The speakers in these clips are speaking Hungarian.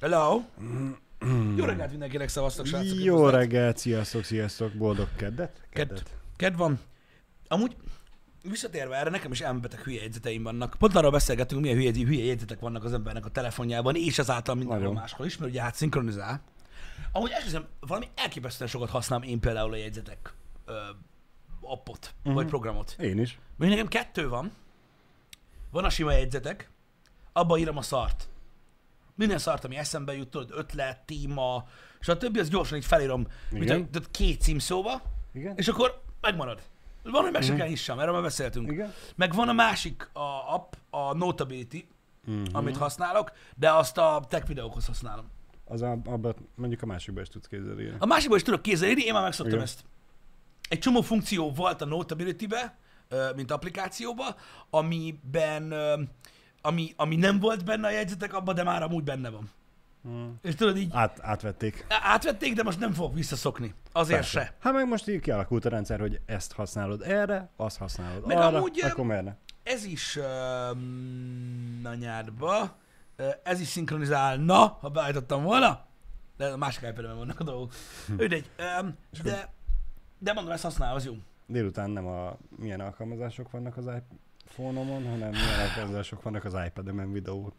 Hello! Jó reggelt mindenkinek, szavaztok, srácok! Jó üdvözlet. reggelt, sziasztok, sziasztok, boldog keddet? Ked, ked van. Amúgy visszatérve erre, nekem is elmebeteg hülye jegyzeteim vannak. Pont arról beszélgetünk, milyen hülye, hülye jegyzetek vannak az embernek a telefonjában, és azáltal mindenhol máshol is, mert ugye hát szinkronizál. Amúgy esküszöm, valami elképesztően sokat használom én például a jegyzetek ö, appot, uh-huh. vagy programot. Én is. Még nekem kettő van. Van a sima jegyzetek, abba írom a szart. Minden szart, ami eszembe jut, tudod, ötlet, téma, és a többi, az gyorsan így felírom, mint tudod, két címszóba, Igen? és akkor megmarad. Van, hogy meg se kell hissam, erről már beszéltünk. Igen? Meg van a másik a app, a Notability, Mhm. amit használok, de azt a tech videókhoz használom. Az a, abban mondjuk a másikban is tudsz kézzel írni. A másikból is tudok kézzel írni, én már megszoktam Igen. ezt. Egy csomó funkció volt a Notability-be, mint applikációba, amiben, ami, ami nem volt benne a jegyzetek abban, de már amúgy benne van. Mm. És tudod, így Át, átvették. átvették, de most nem fogok visszaszokni. Azért Persze. se. Hát meg most így kialakult a rendszer, hogy ezt használod erre, azt használod Meg arra, amúgy, akkor merre. Ez is um, a nyárba, ez is szinkronizálna, ha beállítottam volna, de a másik ipad vannak a dolgok. Mindegy, um, de, de mondom, ezt használom, az jó. Délután nem a milyen alkalmazások vannak az iPhone-omon, hanem milyen alkalmazások vannak az iPad-emen videót.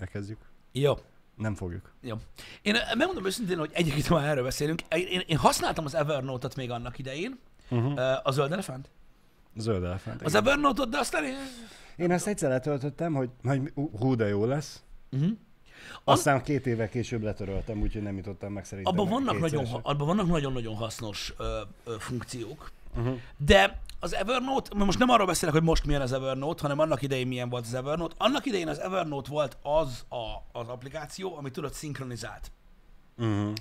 Elkezdjük. Jó. Nem fogjuk. Jó. Én ö, megmondom őszintén, hogy egyébként már erről beszélünk. Én, én, használtam az Evernote-ot még annak idején, Uh-huh. a zöld elefánt. Zöld elefánt. Az. Evernote-ot, de aztán... Én ezt egyszer letöltöttem, hogy, hogy hú, de jó lesz. Uh-huh. Aztán két évvel később letöröltem, úgyhogy nem jutottam meg szerintem. Abban vannak, nagyon, abban vannak nagyon-nagyon hasznos ö, ö, funkciók. Uh-huh. De az Evernote, most nem arról beszélek, hogy most milyen az Evernote, hanem annak idején milyen volt az Evernote. Annak idején az Evernote volt az a, az applikáció, amit tudod szinkronizált. Uh-huh.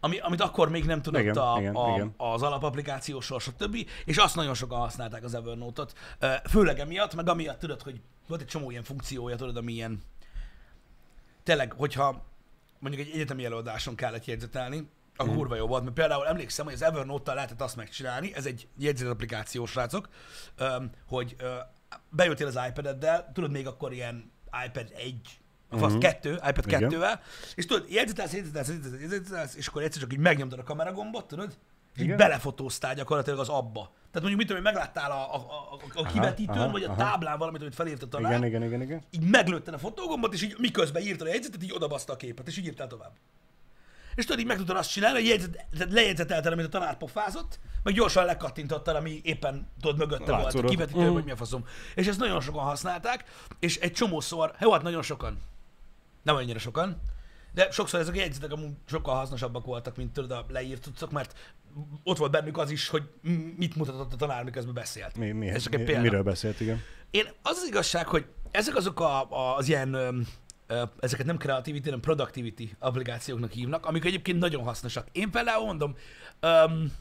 Ami, amit akkor még nem tudott Igen, a, igen, a, igen. az alapapplikáció sor, stb. És azt nagyon sokan használták az Evernote-ot. Főleg emiatt, meg amiatt tudod, hogy volt egy csomó ilyen funkciója, tudod, ami ilyen... Tényleg, hogyha mondjuk egy egyetemi előadáson kellett jegyzetelni, akkor Mhm. kurva jó volt, mert például emlékszem, hogy az Evernote-tal lehetett azt megcsinálni, ez egy jegyzet applikáció, srácok, hogy bejöttél az iPad-eddel, tudod még akkor ilyen iPad 1, a fasz Mhm. 2, iPad Igen. 2-vel, és tudod, jegyzetelsz, jegyzetelsz, jegyzetelsz, jegyzetelsz, és akkor egyszer csak így megnyomtad a kameragombot, tudod, és így Igen. belefotóztál gyakorlatilag az abba. Tehát mondjuk, mit tudom, hogy megláttál a, a, a, a kivetítőn, aha, vagy a aha. táblán valamit, amit felírt a tanár, Igen, igen, igen, igen. így meglőtted a fotógombot, és így miközben írtad a jegyzetet, így odabaszta a képet, és így írtál tovább. És tudod, így meg tudod azt csinálni, hogy jegyzet, tehát lejegyzetelted, amit a tanár pofázott, meg gyorsan lekattintottad, ami éppen tudod mögötte volt, a Látszódott. kivetítő, Mhm. mi a faszom. És ezt nagyon sokan használták, és egy csomószor, jó, hát nagyon sokan, nem annyira sokan, de sokszor ezek a jegyzetek amúgy sokkal hasznosabbak voltak, mint tudod a leírt tudszok, mert ott volt bennük az is, hogy mit mutatott a tanár, miközben beszélt. Mi, mi, Ez csak egy mi, példa. miről beszélt, igen. Én az az igazság, hogy ezek azok a, a, az ilyen, ezeket nem creativity, hanem productivity applikációknak hívnak, amik egyébként nagyon hasznosak. Én például mondom, öm,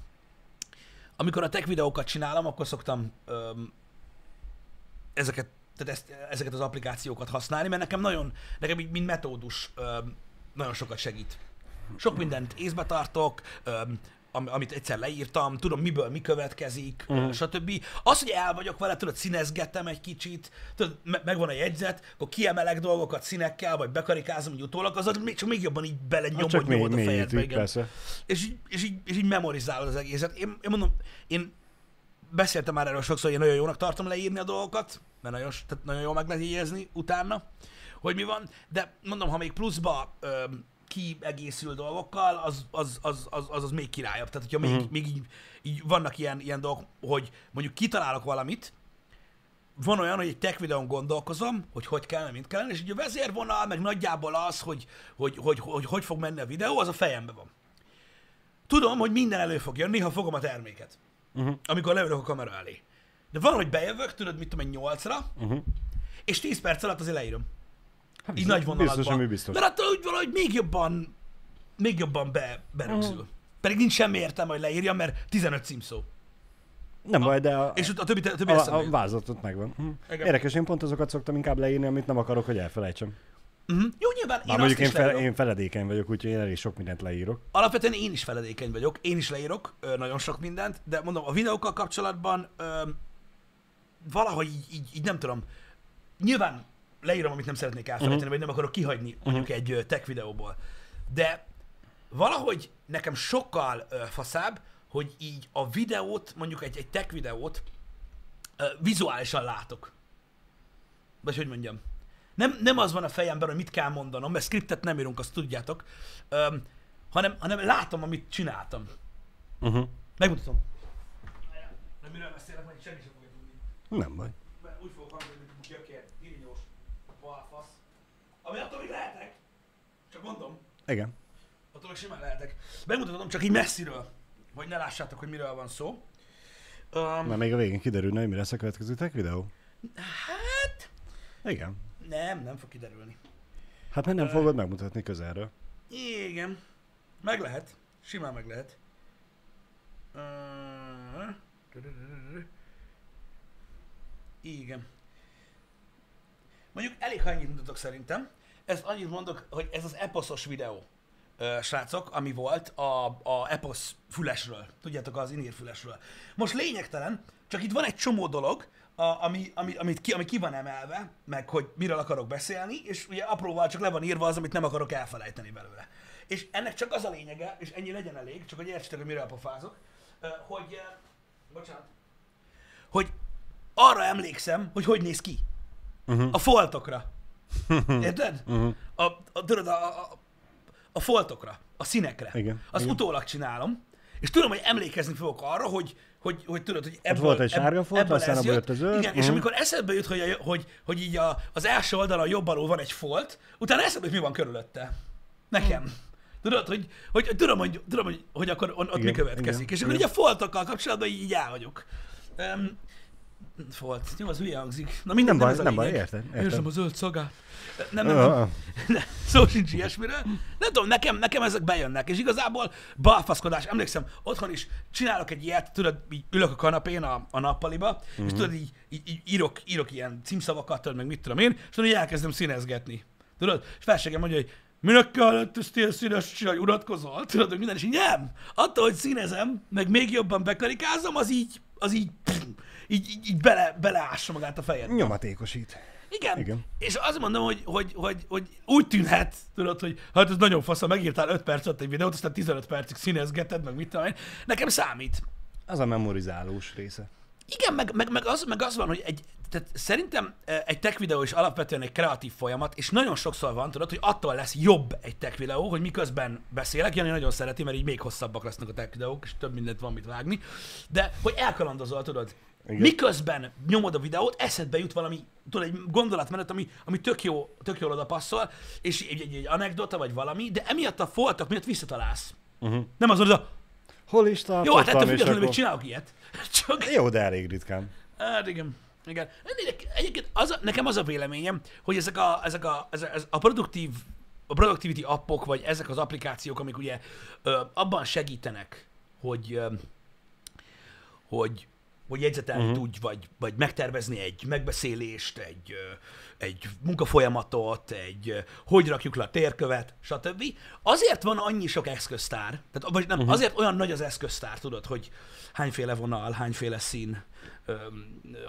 amikor a tech videókat csinálom, akkor szoktam öm, ezeket, tehát ezt, ezeket az applikációkat használni, mert nekem nagyon, nekem így, mint metódus öm, nagyon sokat segít. Sok mindent észbe tartok, öm, am- amit egyszer leírtam, tudom miből mi következik, uh. stb. Az, hogy el vagyok vele, tudod, színezgetem egy kicsit, tudod, me- megvan a jegyzet, akkor kiemelek dolgokat színekkel, vagy bekarikázom, hogy utólag, az még, csak még jobban így bele Hát nyomod, mély, nyomod a fejedbe. igen. persze. És így, és, így, és így memorizálod az egészet. Én, én mondom, én beszéltem már erről sokszor, hogy én nagyon jónak tartom leírni a dolgokat, mert nagyon, tehát nagyon jól meg lehet jegyezni utána, hogy mi van, de mondom, ha még pluszba ö, kiegészül dolgokkal, az az, az, az, az, az még királyabb. Tehát, hogyha még, Mhm. még így, így, vannak ilyen, ilyen dolgok, hogy mondjuk kitalálok valamit, van olyan, hogy egy tech videón gondolkozom, hogy hogy kellene, mint kellene, és így a vezérvonal, meg nagyjából az, hogy hogy, hogy, hogy, hogy fog menni a videó, az a fejemben van. Tudom, hogy minden elő fog jönni, ha fogom a terméket. Uh-huh. Amikor leülök a kamera elé. De van, hogy bejövök, tudod, mit tudom, egy nyolcra, Uh-huh. és 10 perc alatt azért leírom. Hát Így nagy vonalakban. Biztos, ami biztos. Mert attól úgy valahogy még jobban, még jobban be, berögzül. Mhm. Pedig nincs semmi értelme, hogy leírjam, mert 15 címszó. Nem baj, de a, És a többi, a többi a, a jut. vázlatot megvan. Hm. Igen. Érdekes, én pont azokat szoktam inkább leírni, amit nem akarok, hogy elfelejtsem. Uh-huh. Jó, nyilván én Már azt mondjuk is én, fel, leírom. én feledékeny vagyok, úgyhogy én elég sok mindent leírok. Alapvetően én is feledékeny vagyok, én is leírok ö, nagyon sok mindent, de mondom, a videókkal kapcsolatban ö, valahogy így, így, így nem tudom. Nyilván leírom, amit nem szeretnék elfelejteni, uh-huh. vagy nem akarok kihagyni mondjuk egy ö, tech videóból. De valahogy nekem sokkal ö, faszább, hogy így a videót, mondjuk egy, egy tech videót ö, vizuálisan látok. Vagy hogy mondjam. Nem, nem az van a fejemben, hogy mit kell mondanom, mert scriptet nem írunk, azt tudjátok, öm, hanem, hanem látom, amit csináltam. Uh-huh. Megmutatom. Nem miről beszélek, majd senki sem fogja tudni. Nem baj. Ami attól még lehetek. Csak mondom, Igen. attól még simán lehetek. Megmutatom csak így messziről, hogy ne lássátok, hogy miről van szó. Um, Mert még a végén kiderülne, hogy mi lesz a következő tech videó. hát, Igen. nem, nem fog kiderülni. Hát mert nem fogod megmutatni közelről. Igen. Meg lehet. Simán meg lehet. Ö, Igen. Mondjuk elég, ha ennyit mutatok szerintem. Ezt annyit mondok, hogy ez az eposzos videó, ö, srácok, ami volt a, a eposz fülesről. Tudjátok, az inír fülesről. Most lényegtelen, csak itt van egy csomó dolog, a, ami, ami, amit ki, ami ki van emelve, meg hogy miről akarok beszélni, és ugye apróval csak le van írva az, amit nem akarok elfelejteni belőle. És ennek csak az a lényege, és ennyi legyen elég, csak hogy értsétek, hogy miről pofázok, hogy, bocsánat, hogy arra emlékszem, hogy hogy néz ki. Uh-huh. A foltokra. Érted? Uh-huh. A, a, tudod, a, a, a foltokra, a színekre. Igen, Azt igen. utólag csinálom, és tudom, hogy emlékezni fogok arra, hogy, hogy, hogy tudod, hogy ebből, volt egy sárga folt, ebből aztán ez jött. a zöld. Igen, és Mhm. amikor eszedbe jut, hogy, a, hogy, hogy így a, az első oldalon jobb alul van egy folt, utána eszedbe jut, mi van körülötte. Nekem. Tudod, hogy, hogy tudom, hogy, tudom, hogy, hogy akkor on, ott Igen, mi következik. igen, és akkor igen. így a foltokkal kapcsolatban így, így el vagyok. Um, folt. Jó, az hülye hangzik. Na minden Nem baj, nem baj, érted, érted. Érzem a zöld szagát. Nem, nem, nem. Ne, szó sincs ilyesmiről. Nem tudom, nekem, nekem ezek bejönnek, és igazából balfaszkodás. Emlékszem, otthon is csinálok egy ilyet, tudod, így ülök a kanapén a, a nappaliba, Mhm. uh-huh. és tudod, így, így, így írok, írok ilyen címszavakat, tudod, meg mit tudom én, és tudod, így elkezdem színezgetni. Tudod, és felségem mondja, hogy minek kellett ezt ilyen színes csinálni, unatkozol? Tudod, hogy minden, és így nem. Attól, hogy színezem, meg még jobban bekarikázom, az így, az így, így, így, így bele, beleássa magát a fejedbe. Nyomatékosít. Igen. Igen. És azt mondom, hogy, hogy, hogy, hogy úgy tűnhet, tudod, hogy hát ez nagyon fasz, ha megírtál 5 perc alatt egy videót, aztán 15 percig színezgeted, meg mit tudom én. Nekem számít. Az a memorizálós része. Igen, meg, meg, meg, az, meg az van, hogy egy, tehát szerintem eh, egy tech videó is alapvetően egy kreatív folyamat, és nagyon sokszor van, tudod, hogy attól lesz jobb egy tech videó, hogy miközben beszélek, Jani nagyon szereti, mert így még hosszabbak lesznek a tech videók, és több mindent van mit vágni, de hogy elkalandozol, tudod, Igen. miközben nyomod a videót, eszedbe jut valami, tudod, egy gondolatmenet, ami, ami tök, jó, tök jól oda passzol, és egy, egy, egy anekdota vagy valami, de emiatt a foltok miatt visszatalálsz. Uh-huh. Nem az, hogy a, Hol is tartottam, jó, hát ettől függetlenül még akkor... csinálok ilyet. Csak Jó, de elég ritkán. Hát igen. Igen. Egyébként az a, nekem az a véleményem, hogy ezek a, ezek a, ezek, ez a produktív a productivity appok, vagy ezek az applikációk, amik ugye ö, abban segítenek, hogy ö, hogy, hogy jegyzetelni uh-huh. tudj, vagy, vagy megtervezni egy megbeszélést, egy, egy munkafolyamatot, egy hogy rakjuk le a térkövet, stb. Azért van annyi sok eszköztár, tehát, vagy nem, uh-huh. azért olyan nagy az eszköztár, tudod, hogy hányféle vonal, hányféle szín,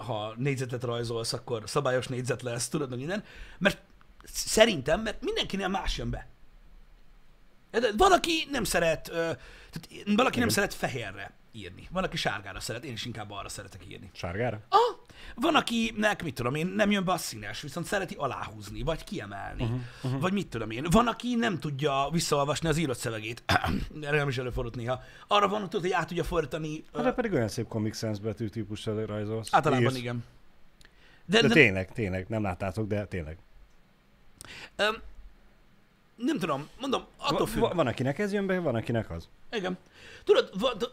ha négyzetet rajzolsz, akkor szabályos négyzet lesz, tudod, meg minden, mert szerintem, mert mindenkinél más jön be. Van, aki nem szeret, tehát valaki nem szeret fehérre írni. Van, aki sárgára szeret, én is inkább arra szeretek írni. Sárgára? Ah, van, akinek, mit tudom én, nem jön be a színes, viszont szereti aláhúzni, vagy kiemelni, uh-huh, uh-huh. vagy mit tudom én. Van, aki nem tudja visszaolvasni az írott szövegét. Erre nem is előfordult néha. Arra van, tudod, hogy át tudja fordítani. Hát de pedig olyan szép Comic Sans betű típusra rajzolsz. általában írsz. igen. De, De de tényleg, tényleg, nem láttátok, de tényleg. öm, nem tudom, mondom, attól függ. Va- van, akinek ez jön be, van, akinek az. Igen. Tudod,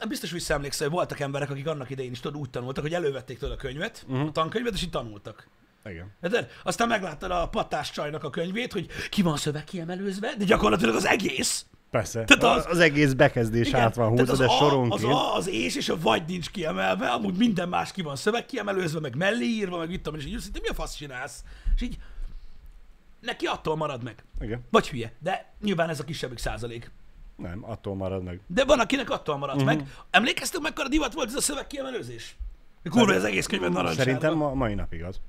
biztos visszaemlékszel, hogy voltak emberek, akik annak idején is tudod, úgy tanultak, hogy elővették tőle a könyvet, uh-huh. a tankönyvet, és így tanultak. Igen. Érted? Aztán megláttad a patás csajnak a könyvét, hogy ki van szöveg kiemelőzve, de gyakorlatilag az egész. Persze. Tehát az- az, egész bekezdés át van húzva, de soronként. Az A, az és és a vagy nincs kiemelve, amúgy minden más ki van szöveg kiemelőzve, meg mellé írva, meg mit tudom, és így azt mi a fasz csinálsz? És így neki attól marad meg. Igen. Vagy hülye, de nyilván ez a kisebbik százalék. Nem, attól marad meg. De van, akinek attól maradt Mhm. uh-huh. meg. Emlékeztek, mekkora divat volt ez a szöveg kiemelőzés? Kurva, ez egész könyvben narancssárga. Szerintem ma, mai napig az.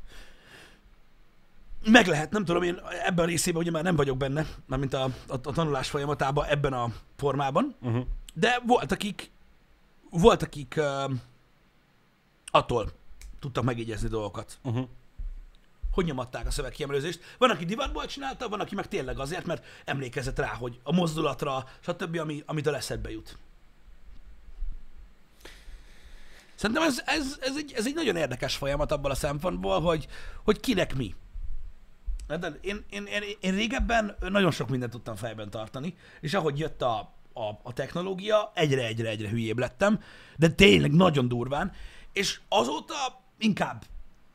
meg lehet, nem tudom, én ebben a részében ugye már nem vagyok benne, mármint a, a, a tanulás folyamatában ebben a formában, Uh-huh. de volt, akik, volt, akik uh, attól tudtak megjegyezni dolgokat, Uh-huh. Hogy nyomatták a szövegkiemelőzést. Van, aki divatból csinálta, van, aki meg tényleg azért, mert emlékezett rá, hogy a mozdulatra, stb., ami, amit a eszedbe jut. Szerintem ez, ez, ez, egy, ez egy nagyon érdekes folyamat abból a szempontból, hogy, hogy kinek mi. De én, én, én, én régebben nagyon sok mindent tudtam fejben tartani, és ahogy jött a, a, a technológia, egyre-egyre-egyre hülyébb lettem, de tényleg nagyon durván, és azóta inkább,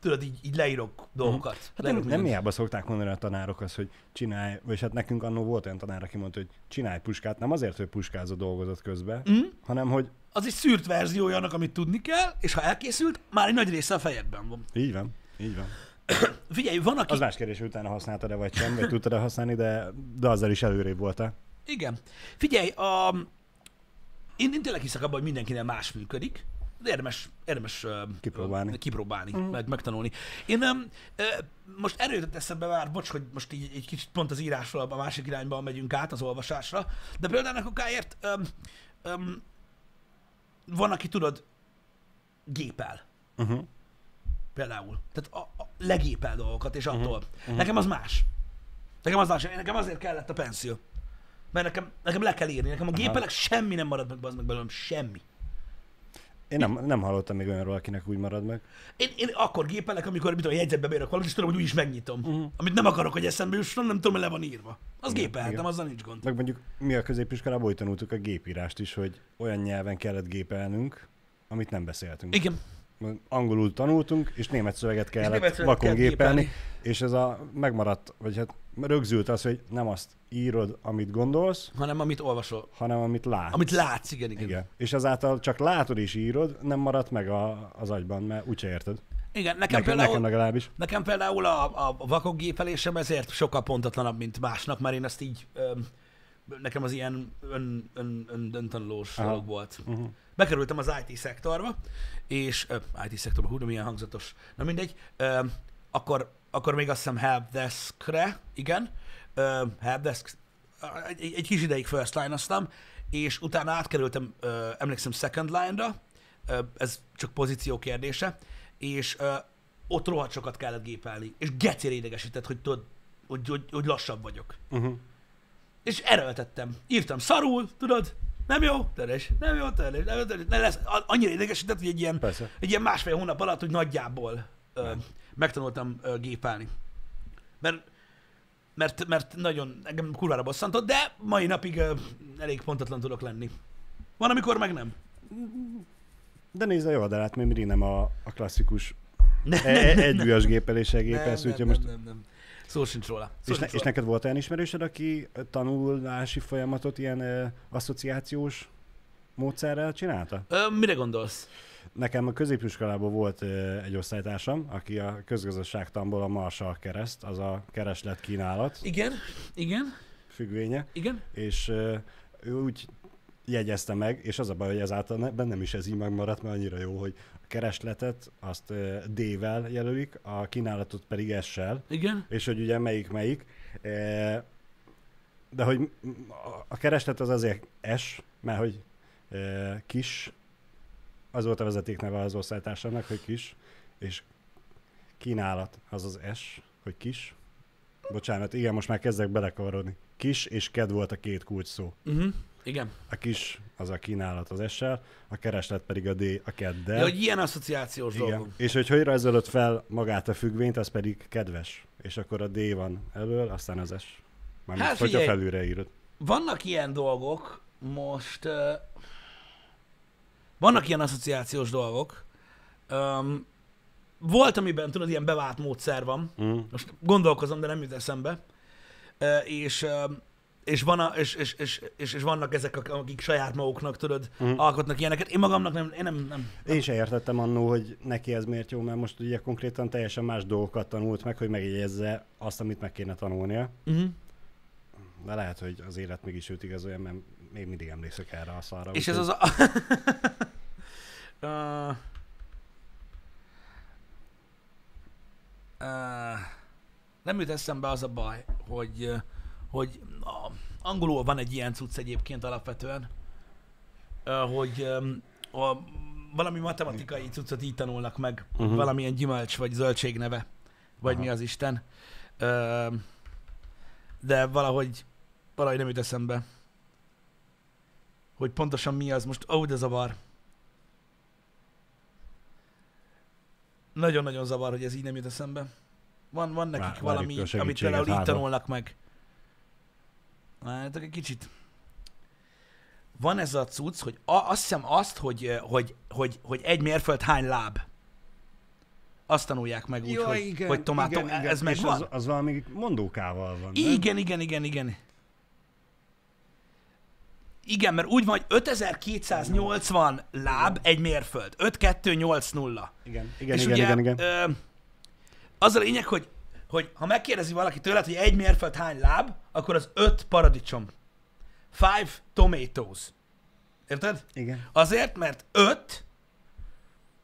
tudod, így, így leírok dolgokat. Hát nem, leírok nem mindent. hiába szokták mondani a tanárok azt, hogy csinálj, vagy hát nekünk annó volt olyan tanár, aki mondta, hogy csinálj puskát, nem azért, hogy puskázó dolgozott közben, Mm? hanem hogy Az egy szűrt verziója annak, amit tudni kell, és ha elkészült, már egy nagy része a fejedben van. így van, így van. Figyelj, van, aki... Az más kérdés, hogy utána használtad-e vagy sem, vagy tudtad-e használni, de, de azzal is előrébb voltál. Igen. Figyelj, a... én, én tényleg hiszek abban, hogy mindenkinek más működik. De érdemes, érdemes Kipróbálni. kipróbálni, mm. meg megtanulni. Én ö, most erőt eszembe már, bocs, hogy most így egy kicsit pont az írásról a másik irányba megyünk át az olvasásra, de például ennek okáért ö, ö, van, aki tudod, gépel. Uh-huh. Például. Tehát a, a legépel dolgokat, és attól. Uh-huh. Nekem az más. Nekem az más. Nekem azért kellett a penszió. Mert nekem, nekem le kell írni. Nekem a gépelek semmi nem marad meg, bazd meg belőlem. Semmi. Én nem, nem hallottam még olyanról, akinek úgy marad meg. Én, én akkor gépelek, amikor mit tudom, jegyzetbe bérek valamit, és tudom, hogy úgy is megnyitom. Uh-huh. Amit nem akarok, hogy eszembe jusson, nem tudom, hogy le van írva. Az Igen, gépelhetem, igen. azzal nincs gond. Meg mondjuk mi a középiskolában úgy tanultuk a gépírást is, hogy olyan nyelven kellett gépelnünk, amit nem beszéltünk. Igen. Angolul tanultunk, és német szöveget kellett vakon gépelni, és ez a megmaradt, vagy hát rögzült az, hogy nem azt írod, amit gondolsz, Hanem amit olvasol. hanem amit látsz. Amit látsz, igen, igen. Igen. És ezáltal csak látod és írod, nem maradt meg a, az agyban, mert úgyse érted. igen nekem, Nekem, például, nekem legalábbis. Nekem például a, a vakok gépelésem ezért sokkal pontatlanabb, mint másnak, mert én ezt így, öm, nekem az ilyen ön, ön, ön, öntanulós dolog volt. Uh-huh. Bekerültem az IT szektorba, és ö, IT szektorba, hú, milyen hangzatos. Na mindegy, ö, akkor, akkor még azt hiszem helpdesk-re, igen, ö, helpdesk, egy, egy- kis ideig first line és utána átkerültem, ö, emlékszem, second line-ra, ö, ez csak pozíció kérdése, és ö, ott rohadt sokat kellett gépelni, és gecére idegesített, hogy tudod, hogy, hogy, hogy lassabb vagyok. Uh-huh. És erőltettem. Írtam szarul, tudod, nem jó, teres, nem jó, teres, nem jó, teres. Ne lesz, annyira idegesített, hogy egy ilyen, Persze. egy ilyen másfél hónap alatt, hogy nagyjából ö, megtanultam ö, gépelni. Mert, mert, mert nagyon engem kurvára bosszantott, de mai napig ö, elég pontatlan tudok lenni. Van, amikor meg nem. De nézd a jó oldalát, mert mindig nem a, a klasszikus Ne, e- e- együgyes gépeléssel gépelsz, nem, úgyhogy nem, most... nem, nem, nem. Szó sincs róla. Szó És, sincs ne, és róla. neked volt olyan ismerősöd, aki tanulási folyamatot ilyen uh, asszociációs módszerrel csinálta? Ö, mire gondolsz? Nekem a középiskolában volt egy osztálytársam, aki a közgazdaságtanból a Marshall kereszt, az a kereslet kínálat Igen, igen, függvénye, igen. és ő úgy jegyezte meg, és az a baj, hogy ezáltal ne, bennem is ez így megmaradt, mert annyira jó, hogy a keresletet azt D-vel jelölik, a kínálatot pedig S-sel, Igen. és hogy ugye melyik melyik. De hogy a- kereslet az azért S, mert hogy kis, az volt a vezetékneve az osztálytársamnak, hogy kis, és kínálat az az S, hogy kis. Bocsánat, igen, most már kezdek belekavarodni. Kis és ked volt a két kulcs szó. Uh-huh. Igen. A kis az a kínálat az S-sel, a kereslet pedig a D a keddel. De hogy ilyen asszociációs Igen. dolgok. És hogy hogy rajzolod fel magát a függvényt, az pedig kedves. És akkor a D van elől, aztán az S. Mármint, Hát hogyha figyelj. felülre írod. Vannak ilyen dolgok, most uh, vannak ilyen asszociációs dolgok. Um, volt, amiben tudod, ilyen bevált módszer van. Mm. Most gondolkozom, de nem jut eszembe. Uh, és, uh, és, van a, és, és, és, és, és, vannak ezek, ak- akik saját maguknak, tudod, Mhm. alkotnak ilyeneket. Én magamnak nem, én nem, nem. Én se értettem annó, hogy neki ez miért jó, mert most ugye konkrétan teljesen más dolgokat tanult meg, hogy megjegyezze azt, amit meg kéne tanulnia. Uh-huh. De lehet, hogy az élet mégis őt igazolja, mert még mindig emlékszek erre a szarra. És ez az a... uh, uh, nem jut eszembe az a baj, hogy, ö, hogy a, angolul van egy ilyen cucc egyébként alapvetően, hogy a, valami matematikai cuccot így tanulnak meg, uh-huh. valamilyen gyümölcs vagy zöldség neve, vagy Aha. mi az Isten. De valahogy, valahogy nem jut eszembe, hogy pontosan mi az. Most, ó, de zavar. Nagyon-nagyon zavar, hogy ez így nem jut eszembe. Van, van nekik Vár- valami, amit például így tanulnak meg. Hát egy kicsit. Van ez a cucc, hogy a, azt hiszem azt, hogy, hogy, hogy, hogy egy mérföld hány láb. Azt tanulják meg úgy, hogy, hogy tomátó, ez És megvan. az, az valami mondókával van, nem? Igen, igen, igen, igen. Igen, mert úgy van, hogy 5280 láb egy mérföld. 5280. Igen, igen, És igen, ugye, igen, igen. Ö, az a lényeg, hogy, hogy ha megkérdezi valaki tőled, hogy egy mérföld hány láb, akkor az öt paradicsom. Five tomatoes. Érted? Igen. Azért, mert öt,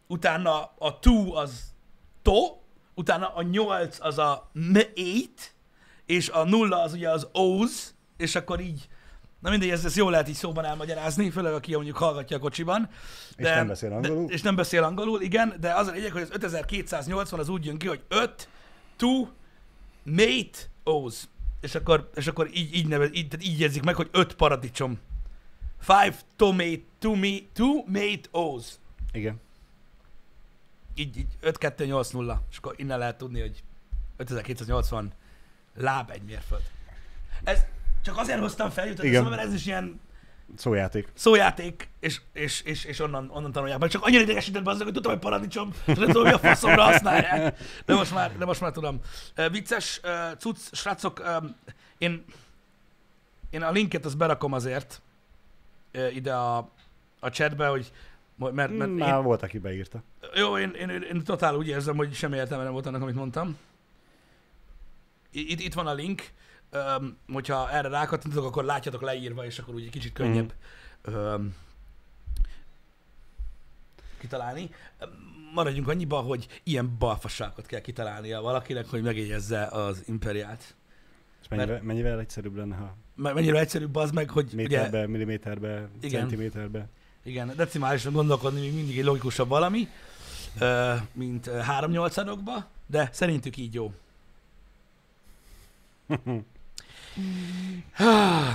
utána a two az to, utána a nyolc az a m eight, és a nulla az ugye az o's, és akkor így, na mindegy, ezt, ezt jól lehet így szóban elmagyarázni, főleg aki mondjuk hallgatja a kocsiban. És nem beszél angolul. De, és nem beszél angolul, igen, de az a lényeg, hogy az 5280 az úgy jön ki, hogy 5, 2, mate, o's. És akkor, és akkor így, így, nevez, így, így jegyzik meg, hogy 5 paradicsom. 5 tomato, to me, two mate o's. Igen. Így, így 5, 2, 8, 0. És akkor innen lehet tudni, hogy 5280 láb egy mérföld. Ez csak azért hoztam fel, jutott Igen. eszembe, mert ez is ilyen Szójáték. szójáték, és, és, és, és onnan, onnan tanulják meg. Csak annyira idegesített azzal, hogy tudtam, hogy paradicsom, és nem tudom, mi a faszomra használják. De most már, de most már tudom. Vicces cucc, srácok, én, én a linket azt berakom azért ide a, a chatbe, hogy mert, mert én, Már volt, aki beírta. jó, én, én, én, én totál úgy érzem, hogy semmi értelme nem volt annak, amit mondtam. Itt, itt van a link, um, hogyha erre rákattintotok, akkor látjátok leírva, és akkor úgy egy kicsit könnyebb um, kitalálni. Maradjunk annyiba, hogy ilyen balfasságot kell kitalálnia valakinek, hogy megjegyezze az imperiát. És mennyivel, mennyivel egyszerűbb lenne, ha M- Mennyire egyszerűbb az meg, hogy ugye, méterbe, milliméterbe, Igen. centiméterbe. igen, decimálisan gondolkodni még mindig egy logikusabb valami, mint ö, három nyolcadokba, de szerintük így jó.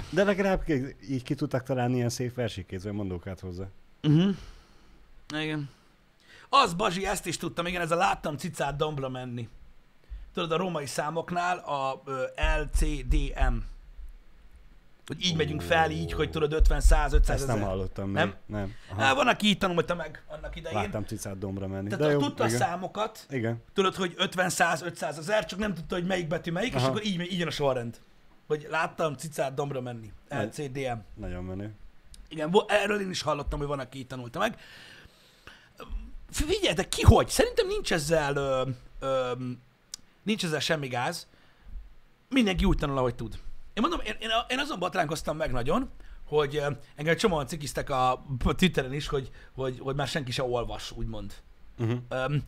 De legalább így ki tudtak találni ilyen szép versikézve mondókát hozzá. Uh-huh. Igen. Az, Bazsi, ezt is tudtam, igen, ez a láttam cicát dombra menni. Tudod, a római számoknál a ö, LCDM. Hogy így megyünk fel, így, hogy tudod, 50, 100, 500 Ezt nem ezer. hallottam Nem? még. Nem. Há, van, aki így tanulta meg annak idején. Láttam cicát dombra menni. Tehát De jó, tudta a igen. számokat, Igen. tudod, hogy 50, 100, 500 ezer, csak nem tudta, hogy melyik betű melyik, és Aha. akkor így, így jön a sorrend. Hogy láttam cicát dombra menni. LCDM. Nagyon menő. Igen, erről én is hallottam, hogy van, aki így tanulta meg. Figyeljetek, ki hogy? Szerintem nincs ezzel, ö, ö, nincs ezzel semmi gáz. Mindenki úgy tanul, ahogy tud. Én mondom, én, én, én azon batránkoztam meg nagyon, hogy engem csomóan cikiztek a, a Twitteren is, hogy, hogy, hogy már senki se olvas, úgymond. Uh-huh. Öm,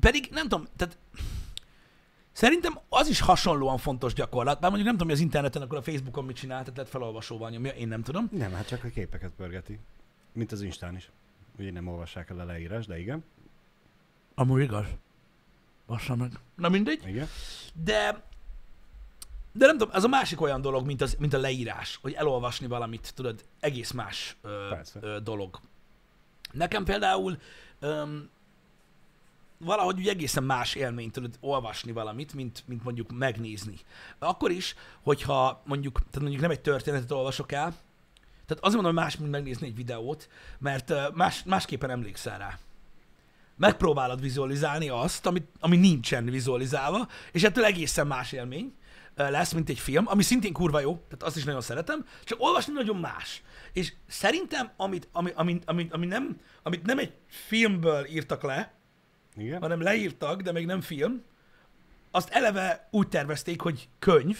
pedig nem tudom, tehát szerintem az is hasonlóan fontos gyakorlat, bár mondjuk nem tudom, hogy az interneten, akkor a Facebookon mit csinál, tehát lehet felolvasóval nyomja, én nem tudom. Nem, hát csak a képeket pörgeti. Mint az Instán is. Ugye nem olvassák el a leírás, de igen. Amúgy igaz. Bassza meg. Na mindegy. Igen. De, de nem tudom, ez a másik olyan dolog, mint, az, mint a leírás, hogy elolvasni valamit, tudod, egész más ö, Persze. ö, dolog. Nekem például öm, valahogy úgy egészen más élmény tudod olvasni valamit, mint, mint mondjuk megnézni. Akkor is, hogyha mondjuk, tehát mondjuk nem egy történetet olvasok el, tehát azért mondom, hogy más, mint megnézni egy videót, mert más, másképpen emlékszel rá megpróbálod vizualizálni azt, ami, ami nincsen vizualizálva, és ettől egészen más élmény lesz, mint egy film, ami szintén kurva jó, tehát azt is nagyon szeretem, csak olvasni nagyon más. És szerintem, amit, ami, ami, ami, ami nem, amit nem egy filmből írtak le, Igen. hanem leírtak, de még nem film, azt eleve úgy tervezték, hogy könyv,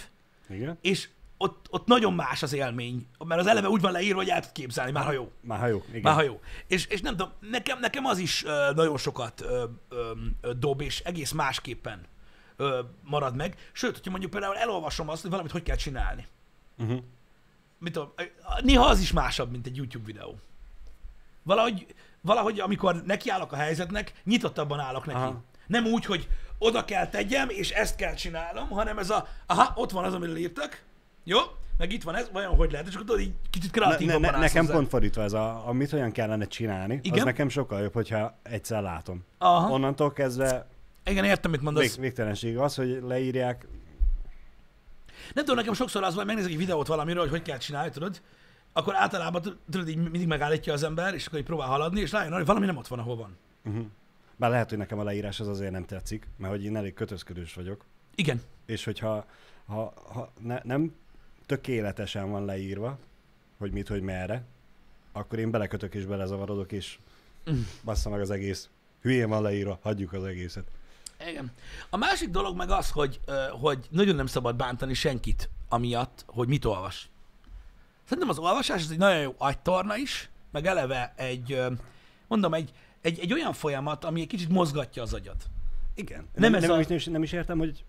Igen. és ott, ott nagyon más az élmény, mert az eleve úgy van leírva, hogy el tud képzelni, már ha jó. Már ha jó. Igen. Már ha jó. És, és nem tudom, nekem, nekem az is ö, nagyon sokat ö, ö, ö, dob, és egész másképpen ö, marad meg. Sőt, hogyha mondjuk például elolvasom azt, hogy valamit hogy kell csinálni. Uh-huh. Mit tudom, néha az is másabb, mint egy YouTube videó. Valahogy, valahogy amikor nekiállok a helyzetnek, nyitottabban állok neki. Aha. Nem úgy, hogy oda kell tegyem, és ezt kell csinálnom, hanem ez a, aha, ott van az, amiről írtak, jó, meg itt van ez, vajon hogy lehet, és akkor tudod, így kicsit Ne, ne, kreatívabban ne, állsz nekem hozzá. pont fordítva ez, a, amit olyan kellene csinálni, Igen? az nekem sokkal jobb, hogyha egyszer látom. Aha, Onnantól kezdve igen, értem, mit mondasz. vég, végtelenség az, hogy leírják, Nem tudom, nekem sokszor az van, hogy megnézek egy videót valamiről, hogy hogy kell csinálni, tudod? Akkor általában tudod, így mindig megállítja az ember, és akkor így próbál haladni, és rájön, hogy valami nem ott van, ahol van. uh-huh. bár lehet, hogy nekem a leírás az azért nem tetszik, mert hogy én elég kötözködős vagyok, Igen. és hogyha ha, ha ne, nem tökéletesen van leírva, hogy mit, hogy merre, akkor én belekötök és belezavarodok, és Mm. bassza meg az egész. Hülyén van leírva, hagyjuk az egészet. Igen. A másik dolog meg az, hogy, hogy nagyon nem szabad bántani senkit amiatt, hogy mit olvas. Szerintem az olvasás ez egy nagyon jó agytorna is, meg eleve egy, mondom, egy, egy, egy olyan folyamat, ami egy kicsit mozgatja az agyad. Igen. Nem Nem, ez nem, a- is, nem is értem, hogy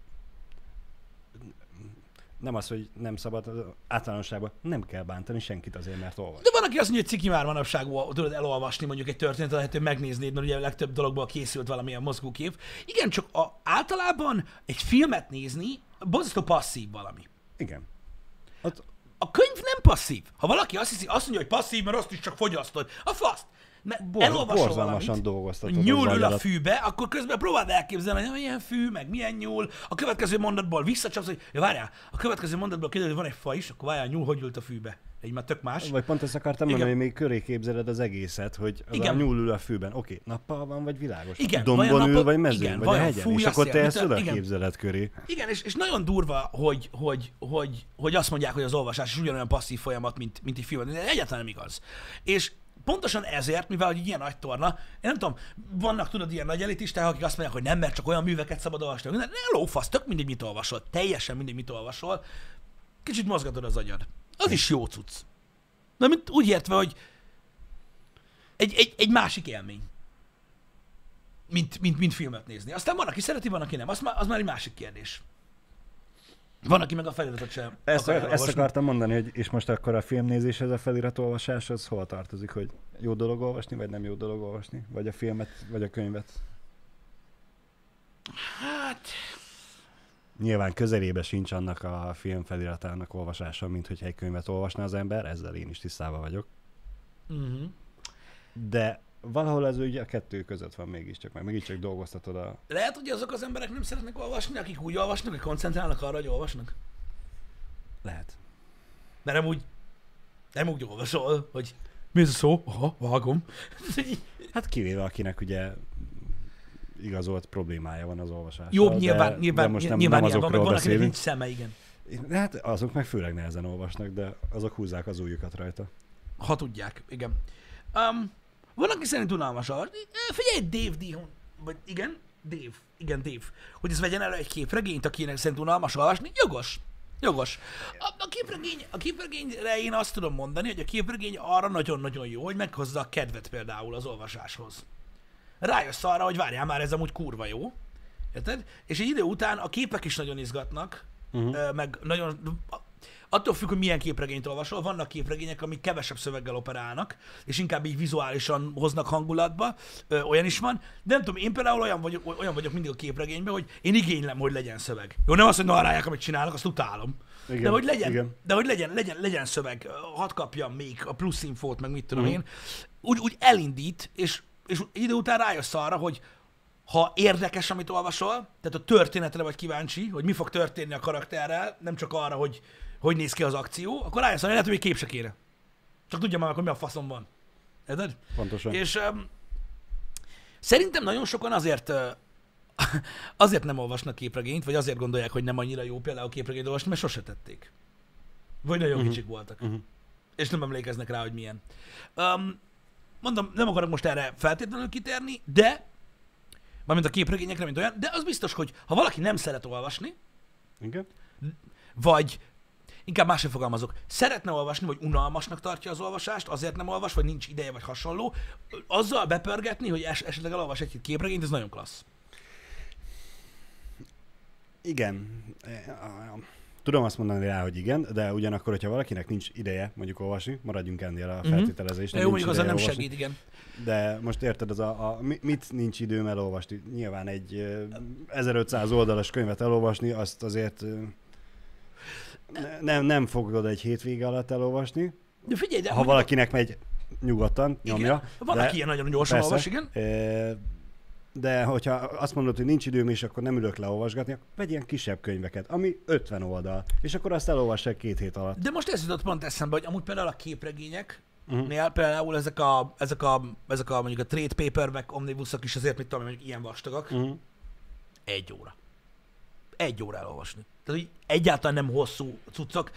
nem az, hogy nem szabad az általánosságban nem kell bántani senkit azért, mert olvas. De van, aki azt mondja, hogy ciki már manapság tudod elolvasni mondjuk egy történetet, lehet, hogy megnéznéd, mert ugye a legtöbb dologból készült valamilyen mozgókép. Igen, csak a, általában egy filmet nézni borzasztó passzív valami. Igen. Ott, A könyv nem passzív. Ha valaki azt hiszi, azt mondja, hogy passzív, mert azt is csak fogyasztod. A faszt. Mert elolvasol valamit, dolgoztatod az nyúl ül a fűbe, akkor közben próbáld elképzelni, hogy milyen fű, meg milyen nyúl. A következő mondatból visszacsapsz, hogy ja, várjál, a következő mondatból kiderül, hogy van egy fa is, akkor várjál, nyúl hogy ült a fűbe. Egy már tök más. Vagy pont ezt akartam Igen. mondani, hogy még köré képzeled az egészet, hogy az Igen. a nyúl ül a fűben. Oké, nappal van, vagy világos? Igen, Dombon vajon ül, nappal- vagy mezőn, igen, vagy a vajon hegyen. fúj És a akkor te ezt oda képzeled köré. Igen, és, és nagyon durva, hogy, hogy, hogy, hogy azt mondják, hogy az olvasás is ugyanolyan passzív folyamat, mint, mint egy film. De egyáltalán nem igaz. És pontosan ezért, mivel hogy ilyen nagy torna, én nem tudom, vannak tudod ilyen nagy elitisták, akik azt mondják, hogy nem, mert csak olyan műveket szabad olvasni. Ne lófasz, tök mindegy, mit olvasol. Teljesen mindegy, mit olvasol. Kicsit mozgatod az agyad. Az is jó cucc. De mint úgy értve, hogy egy, egy, egy másik élmény. Mint, mint, mint filmet nézni. Aztán van, aki szereti, van, aki nem. Az már, az már egy másik kérdés. Van, aki meg a feliratot sem Ezt, akarja ezt akartam mondani, hogy és most akkor a filmnézéshez a feliratolvasás, az hol tartozik, hogy jó dolog olvasni, vagy nem jó dolog olvasni? Vagy a filmet, vagy a könyvet? Hát, Nyilván közelébe sincs annak a film feliratának olvasása, mint hogyha egy könyvet olvasna az ember, ezzel én is tisztában vagyok. uh-huh. De valahol ez ugye a kettő között van mégiscsak, meg mégiscsak dolgoztatod a... lehet, hogy azok az emberek nem szeretnek olvasni, akik úgy olvasnak, hogy koncentrálnak arra, hogy olvasnak. Lehet. Mert nem úgy, nem úgy olvasol, hogy mi ez a szó? Aha, vágom. Hát kivéve akinek ugye igazolt problémája van az olvasással. Jobb, nyilván, de, nyilván, de most nem, nyilván nem azokról van, akinek nincs beszélünk. szeme, igen. Hát azok meg főleg nehezen olvasnak, de azok húzzák az ujjukat rajta. Ha tudják, igen. Um, van, aki szerint unalmas olvasni. Figyelj, Dave Dihon, vagy igen, Dave, igen, Dave, hogy ez vegyen elő egy képregényt, akinek szerint unalmas olvasni, jogos. Jogos. A, a, képregény, a képregényre én azt tudom mondani, hogy a képregény arra nagyon-nagyon jó, hogy meghozza a kedvet például az olvasáshoz. Rájössz arra, hogy várjál már, ez amúgy kurva jó. Érted? És egy idő után a képek is nagyon izgatnak, uh-huh. meg nagyon... Attól függ, hogy milyen képregényt olvasol, vannak képregények, amik kevesebb szöveggel operálnak, és inkább így vizuálisan hoznak hangulatba, ö, olyan is van. De nem tudom, én például olyan vagyok, olyan vagyok mindig a képregényben, hogy én igénylem, hogy legyen szöveg. Jó, nem azt, hogy narálják, amit csinálnak, azt utálom. Igen, de hogy legyen, igen. de hogy legyen, legyen, legyen szöveg, hadd kapjam még a plusz infót, meg mit tudom Mhm. én, úgy, úgy elindít, és, és idő után rájössz arra, hogy ha érdekes, amit olvasol, tehát a történetre vagy kíváncsi, hogy mi fog történni a karakterrel, nem csak arra, hogy hogy néz ki az akció, akkor rájössz arra, lehet, hogy kép se kéne. Csak tudja már, hogy mi a faszom van. Érted? Pontosan. És um, szerintem nagyon sokan azért uh, azért nem olvasnak képregényt, vagy azért gondolják, hogy nem annyira jó például képregényt olvasni, mert sose tették. Vagy nagyon uh-huh. kicsik voltak. Uh-huh. És nem emlékeznek rá, hogy milyen. Um, mondom, nem akarok most erre feltétlenül kitérni, de mármint a képregényekre, mint olyan, de az biztos, hogy ha valaki nem szeret olvasni, Igen? vagy inkább máshogy fogalmazok, szeretne olvasni, vagy unalmasnak tartja az olvasást, azért nem olvas, vagy nincs ideje, vagy hasonló, azzal bepörgetni, hogy es- esetleg elolvas egy képregényt, ez nagyon klassz. Igen. Tudom azt mondani rá, hogy igen, de ugyanakkor, hogyha valakinek nincs ideje mondjuk olvasni, maradjunk ennél a Mhm. feltételezésnél. Jó, nincs mondjuk ideje nem olvasni. segít, igen. De most érted, az a, a, mi- mit nincs időm elolvasni? Nyilván egy ö, 1500 oldalas könyvet elolvasni, azt azért nem, nem fogod egy hétvége alatt elolvasni. De figyelj, de Ha valakinek megy, nyugodtan nyomja. igen, van, aki ilyen nagyon gyorsan persze. olvas, igen. Ö, De hogyha azt mondod, hogy nincs időm, és akkor nem ülök leolvasgatni, akkor vegy ilyen kisebb könyveket, ami 50 oldal, és akkor azt elolvassák két hét alatt. De most ez jutott pont eszembe, hogy amúgy például a képregények, Mhm. Nél például ezek a, ezek a, ezek a mondjuk a trade paperback omnibuszok is azért, mit tudom, mondjuk ilyen vastagak, Uh-huh. egy óra. Egy óra elolvasni. Tehát, hogy egyáltalán nem hosszú cuccok,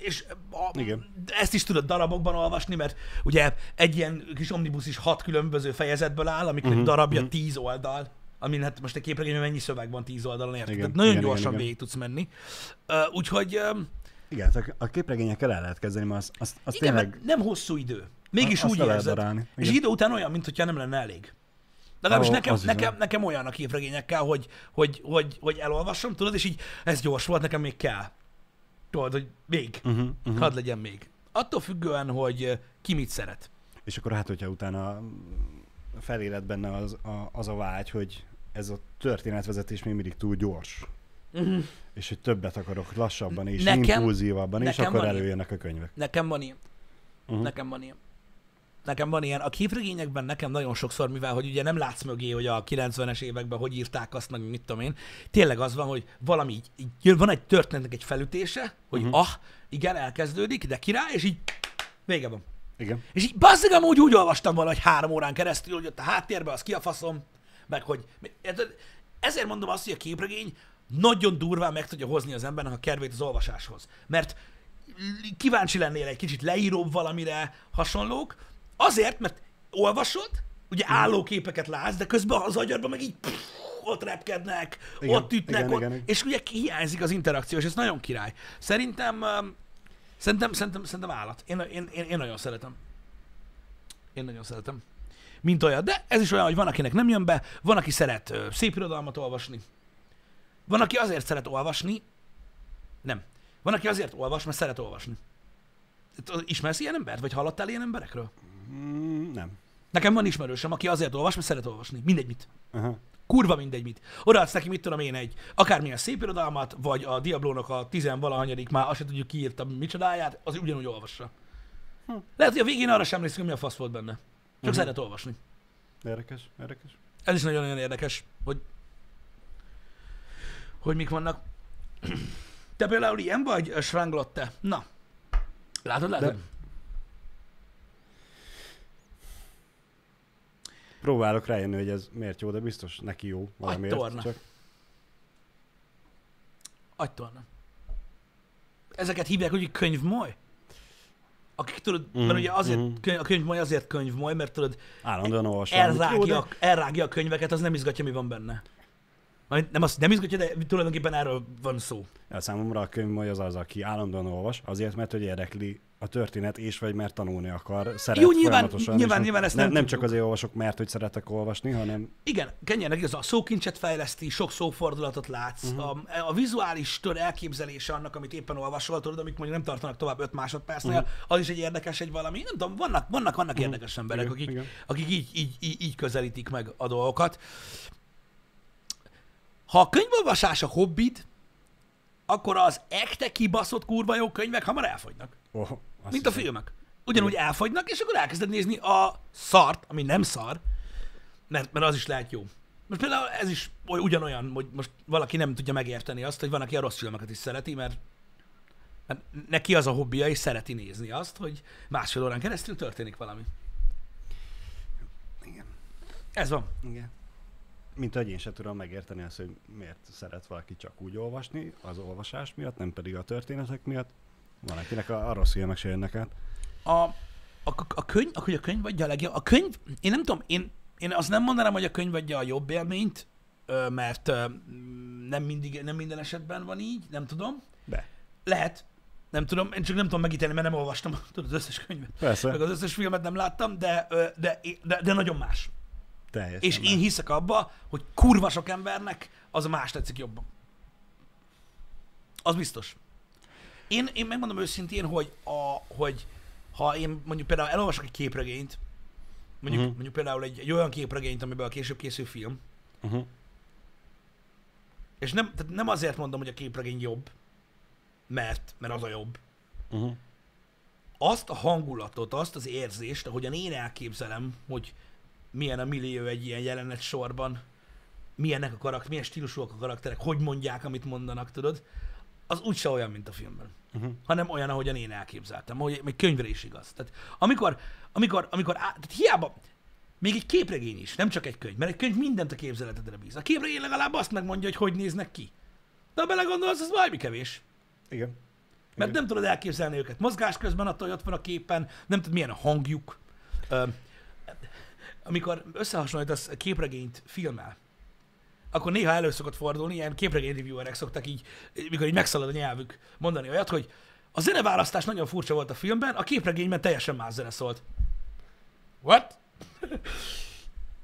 és a, Igen. ezt is tudod darabokban olvasni, mert ugye egy ilyen kis omnibusz is hat különböző fejezetből áll, amiknek Mhm, darabja mhm. tíz oldal, amin hát most egy képregényben mennyi szöveg van tíz oldalon, érted? Igen, Tehát nagyon igen, gyorsan igen. végig tudsz menni. Uh, úgyhogy um, Igen, a képregényekkel el lehet kezdeni, mert az, az, az igen, tényleg nem hosszú idő. Mégis azt úgy érzed. darálni. És idő után olyan, mintha nem lenne elég. Legalábbis Ó, nekem, nekem, nekem olyan a képregényekkel, hogy, hogy, hogy, hogy elolvasom, tudod, és így ez gyors volt, nekem még kell. Tudod, hogy még, Uh-huh, uh-huh. hadd legyen még. Attól függően, hogy ki mit szeret. És akkor hát, hogyha utána feléled benne az a, az a vágy, hogy ez a történetvezetés még mindig túl gyors. Uh-huh. És hogy többet akarok lassabban és Nekem- impulzívabban, és nekem akkor van ilyen. előjönnek a könyvek. Nekem van ilyen. Uh-huh. Nekem van ilyen. Nekem van ilyen. A képregényekben nekem nagyon sokszor, mivel hogy ugye nem látsz mögé, hogy a 90-es években hogy írták azt, meg mit tudom én, tényleg az van, hogy valami így, így van egy történetnek egy felütése, hogy uh-huh. ah, igen, elkezdődik, de király, és így vége van. Igen. És így bazzeg amúgy úgy olvastam valahogy három órán keresztül, hogy ott a háttérben az ki a faszom, meg hogy... Ezért mondom azt, hogy a képregény nagyon durván meg tudja hozni az embernek a kedvét az olvasáshoz. Mert kíváncsi lennél egy kicsit leíróbb valamire hasonlók, azért, mert olvasod, ugye állóképeket látsz, de közben az agyadban meg így pff, ott repkednek, Igen, ott ütnek, igen, ott, igen, igen. és ugye hiányzik az interakció, és ez nagyon király. Szerintem, um, szerintem, szerintem, szerintem állat. Én, én, én, én nagyon szeretem. Én nagyon szeretem. Mint olyan. De ez is olyan, hogy van, akinek nem jön be, van, aki szeret ö, szép irodalmat olvasni. Van, aki azért szeret olvasni. Nem. Van, aki azért olvas, mert szeret olvasni. Ismersz ilyen embert? Vagy hallottál ilyen emberekről? Mm, nem. Nekem van ismerősöm, aki azért olvas, mert szeret olvasni. Mindegy mit. Aha. Kurva mindegy mit. Odaadsz neki, mit tudom én, egy akármilyen szép irodalmat, vagy a Diablónak a tizenvalahanyadik, már azt se tudjuk ki írta micsodáját, az ugyanúgy olvassa. Hm. Lehet, hogy a végén arra sem hogy mi a fasz volt benne. Csak uh-huh. szeret olvasni. Érdekes, érdekes. Ez is nagyon-nagyon érdekes, hogy, hogy mik vannak. Te például ilyen vagy, Svranglotte? Na. Látod, látod? De- Próbálok rájönni, hogy ez miért jó, de biztos neki jó valamiért. torna. Csak Agytorna. Ezeket hívják, hogy könyvmoly? Akik tudod, Mhm, mert ugye azért, mhm. könyv, a könyvmoly azért könyvmoly, mert tudod, állandóan olvasom. amit jó, elrágja, de- elrágja a könyveket, az nem izgatja, mi van benne. Nem, azt nem izgatja, de tulajdonképpen erről van szó. Ja, számomra a könyv az az, aki állandóan olvas, azért, mert hogy érdekli a történet, és vagy mert tanulni akar, szeret Jó, nyilván- folyamatosan, nyilván- nyilván ezt nem, nem nem csak azért olvasok, mert hogy szeretek olvasni, hanem Igen, Kenyernek igaz, a szókincset fejleszti, sok szófordulatot látsz, uh-huh. a, a vizuális tör elképzelése annak, amit éppen olvasol, tudod, amik mondjuk nem tartanak tovább 5 másodpercnél, uh-huh. az is egy érdekes, egy valami, nem tudom, vannak, vannak, vannak uh-huh. érdekes emberek, Igen, akik, igen. akik így, így, így, így közelítik meg a dolgokat. Ha a könyvolvasás a hobbid, akkor az ekte kibaszott kurva jó könyvek hamar elfogynak. oh, Mint a filmek. Ugyanúgy elfogynak, és akkor elkezded nézni a szart, ami nem szar, mert, mert az is lehet jó. Most például ez is oly- ugyanolyan, hogy most valaki nem tudja megérteni azt, hogy van, aki a rossz filmeket is szereti, mert, mert neki az a hobbija, és szereti nézni azt, hogy másfél órán keresztül történik valami. Igen. Ez van. Igen. Mint hogy én sem tudom megérteni azt, hogy miért szeret valaki csak úgy olvasni, az olvasás miatt, nem pedig a történetek miatt. Van, akinek a, a rossz filmek se jönnek át. A, a, a könyv, akkor a könyv adja a legjobb. A könyv, én nem tudom, én, én azt nem mondanám, hogy a könyv adja a jobb élményt, mert nem, mindig, nem minden esetben van így, nem tudom. De. Lehet. Nem tudom, én csak nem tudom megítélni, mert nem olvastam tudod, az összes könyvet. Persze, Meg az összes filmet nem láttam, de, de, de, de nagyon más. Teljesen. És más. én hiszek abba, hogy kurva sok embernek az a más tetszik jobban. Az biztos. Én, én megmondom őszintén, hogy, a, hogy ha én mondjuk például elolvasok egy képregényt, mondjuk, uh-huh. mondjuk például egy, egy olyan képregényt, amiből később készül film, Uh-huh. és nem, tehát nem azért mondom, hogy a képregény jobb, mert, mert az a jobb. Uh-huh. Azt a hangulatot, azt az érzést, ahogyan én elképzelem, hogy milyen a millió egy ilyen jelenet sorban, milyenek a karakterek, milyen stílusúak a karakterek, hogy mondják, amit mondanak, tudod, az úgyse olyan, mint a filmben. Uh-huh. hanem olyan, ahogyan én elképzeltem, hogy még könyvre is igaz. Tehát amikor, amikor, amikor á, tehát hiába, még egy képregény is, nem csak egy könyv, mert egy könyv mindent a képzeletedre bíz. A képregény legalább azt megmondja, hogy hogy néznek ki. De ha belegondolsz, az valami kevés. Igen. Mert Igen. nem tudod elképzelni őket mozgás közben, attól, hogy ott van a képen, nem tudod, milyen a hangjuk. Ö, amikor összehasonlítasz képregényt filmmel, akkor néha elő szokott fordulni, ilyen képregény reviewerek szoktak így, mikor így megszalad a nyelvük, mondani olyat, hogy a zeneválasztás nagyon furcsa volt a filmben, a képregényben teljesen más zene szólt. What?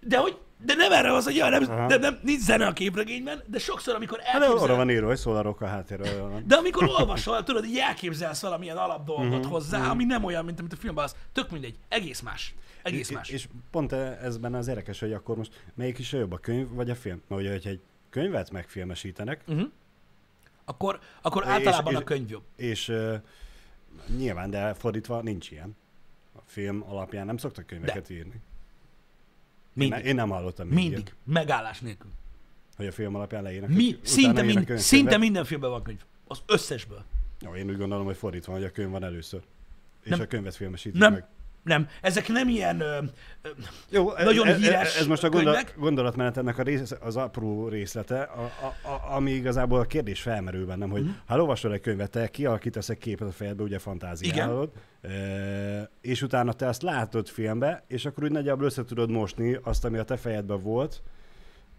De hogy de nem erre az, hogy ja, nem, Aha. de nem, nincs zene a képregényben, de sokszor, amikor Hát elképzel... arra van írva, hogy szól a rock a háttérről. De amikor olvasol, tudod, így elképzelsz valamilyen alapdolgot Mhm, uh-huh, hozzá, ami nem olyan, mint amit a filmben az. Tök mindegy. Egész más. Egész más. És, és pont ez benne az érdekes, hogy akkor most melyik is a jobb, a könyv vagy a film? Mert ugye, hogyha egy könyvet megfilmesítenek, Uh-huh. Akkor, akkor És- általában és- a könyv jobb. és uh, nyilván, de fordítva nincs ilyen. A film alapján nem szoktak könyveket írni. Én, Mindig. én nem hallottam Mindig. ilyet, Megállás nélkül. hogy a film alapján leírnak. Mi, szinte, mind, szinte minden filmben van könyv. Az összesből. Jó, én úgy gondolom, hogy fordítva, hogy a könyv van először. És Nem. a könyvet filmesítik Nem. meg. Nem. Ezek nem ilyen... Ö, ö, Jó, Nagyon ez, híres ez, ez most a gondol, könyvek. gondolatmenet ennek a rész, az apró részlete, a, a, a, ami igazából a kérdés felmerül bennem, hogy mm. ha olvasol egy könyvet, te kialakítasz egy képet a fejedbe, ugye fantáziálod, e, és utána te azt látod filmbe, és akkor úgy nagyjából össze tudod mosni azt, ami a te fejedben volt,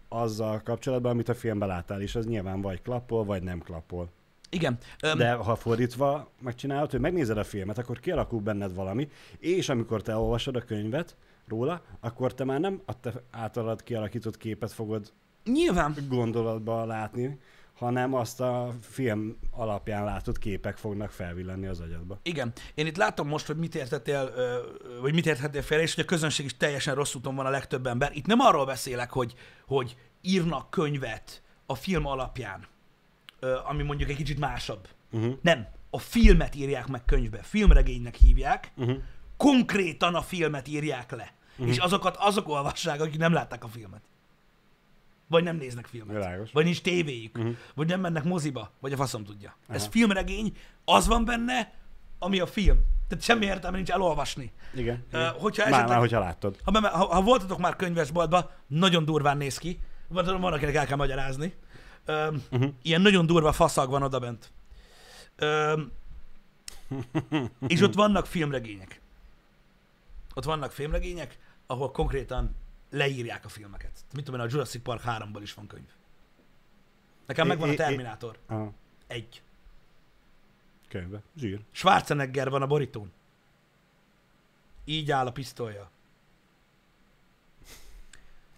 azzal kapcsolatban, amit a filmben láttál, és az nyilván vagy klappol, vagy nem klappol. Igen. Ö, De ha fordítva megcsinálod, hogy megnézed a filmet, akkor kialakul benned valami, és amikor te olvasod a könyvet róla, akkor te már nem a te általad kialakított képet fogod Nyilván. gondolatba látni, hanem azt a film alapján látott képek fognak felvillenni az agyadba. Igen. Én itt látom most, hogy mit értettél, vagy mit értettél félre, és hogy a közönség is teljesen rossz úton van a legtöbb ember. Itt nem arról beszélek, hogy, hogy írnak könyvet a film alapján, ami mondjuk egy kicsit másabb. Uh-huh. Nem. A filmet írják meg könyvbe. Filmregénynek hívják. Uh-huh. Konkrétan a filmet írják le. Uh-huh. És azokat azok olvassák, akik nem látták a filmet. Vagy nem néznek filmet. Világos. Vagy nincs tévéjük. Uh-huh. Vagy nem mennek moziba. Vagy a faszom tudja. Aha. Ez filmregény, az van benne, ami a film. Tehát semmi értelme nincs elolvasni. Igen. Ö, igen. hogyha esetleg- már, hogyha láttad. Ha, ha, ha voltatok már könyvesboltba, nagyon durván néz ki. Van, van akinek el kell magyarázni. Öm, Uh-huh. ilyen nagyon durva faszag van odabent. Öm, és ott vannak filmregények. Ott vannak filmregények, ahol konkrétan leírják a filmeket. Mit tudom én, a Jurassic Park 3-ból is van könyv. Nekem É- megvan a é- é- Terminátor. Aha. Egy. Könyvbe. Zsír. Schwarzenegger van a borítón. Így áll a pisztolya.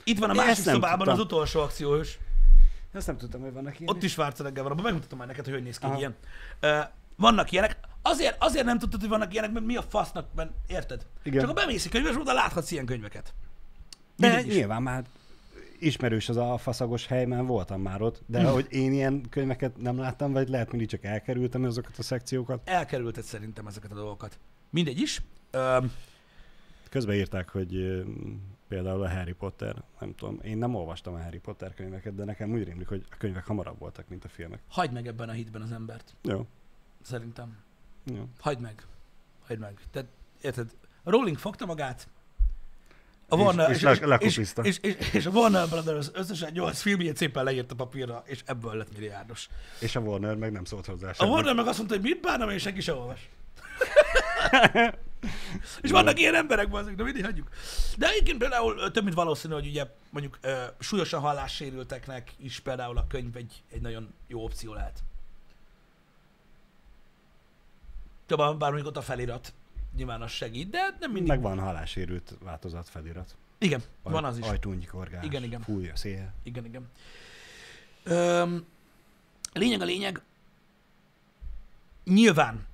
Itt van a másik szobában tudtam. az utolsó akcióhős. Ezt nem tudtam, hogy vannak ilyen. Ott is Schwarzenegger van, abban megmutatom majd neked, hogy hogy néz ki Aha. ilyen. Ö, vannak ilyenek. Azért, azért nem tudtad, hogy vannak ilyenek, mert mi a fasznak, mert érted? Igen. Csak ha bemész egy könyvesboltba, láthatsz ilyen könyveket. De nyilván már ismerős az a faszagos hely, mert voltam már ott, de hogy én ilyen könyveket nem láttam, vagy lehet mindig csak elkerültem azokat a szekciókat. Elkerülted szerintem ezeket a dolgokat. Mindegy is. Ö, Közben írták, hogy például a Harry Potter, nem tudom, én nem olvastam a Harry Potter könyveket, de nekem úgy rémlik, hogy a könyvek hamarabb voltak, mint a filmek. hagyd meg ebben a hitben az embert. Jó, Szerintem. jó. Hagyd meg. Hagyd meg. Tehát, érted? A Rowling fogta magát, a És- Warner, és le- és, lekopizta. és, és, és, a Warner Brothers összesen 8 filmjét szépen leírta papírra, és ebből lett milliárdos. És a Warner meg nem szólt hozzá A semmit. Warner meg azt mondta, hogy mit bánom, és senki sem olvas. és vannak ilyen emberek, azok, de mindig hagyjuk. De egyébként például több mint valószínű, hogy ugye mondjuk ö, súlyosan hallássérülteknek is például a könyv egy, egy nagyon jó opció lehet. Több, bár mondjuk ott a felirat nyilván az segít, de nem mindig. Meg van halásérült változat felirat. Igen, van az is. Ajtúnykorgás. Igen, igen. Fúj a szél. Igen, igen. Öm, lényeg a lényeg, nyilván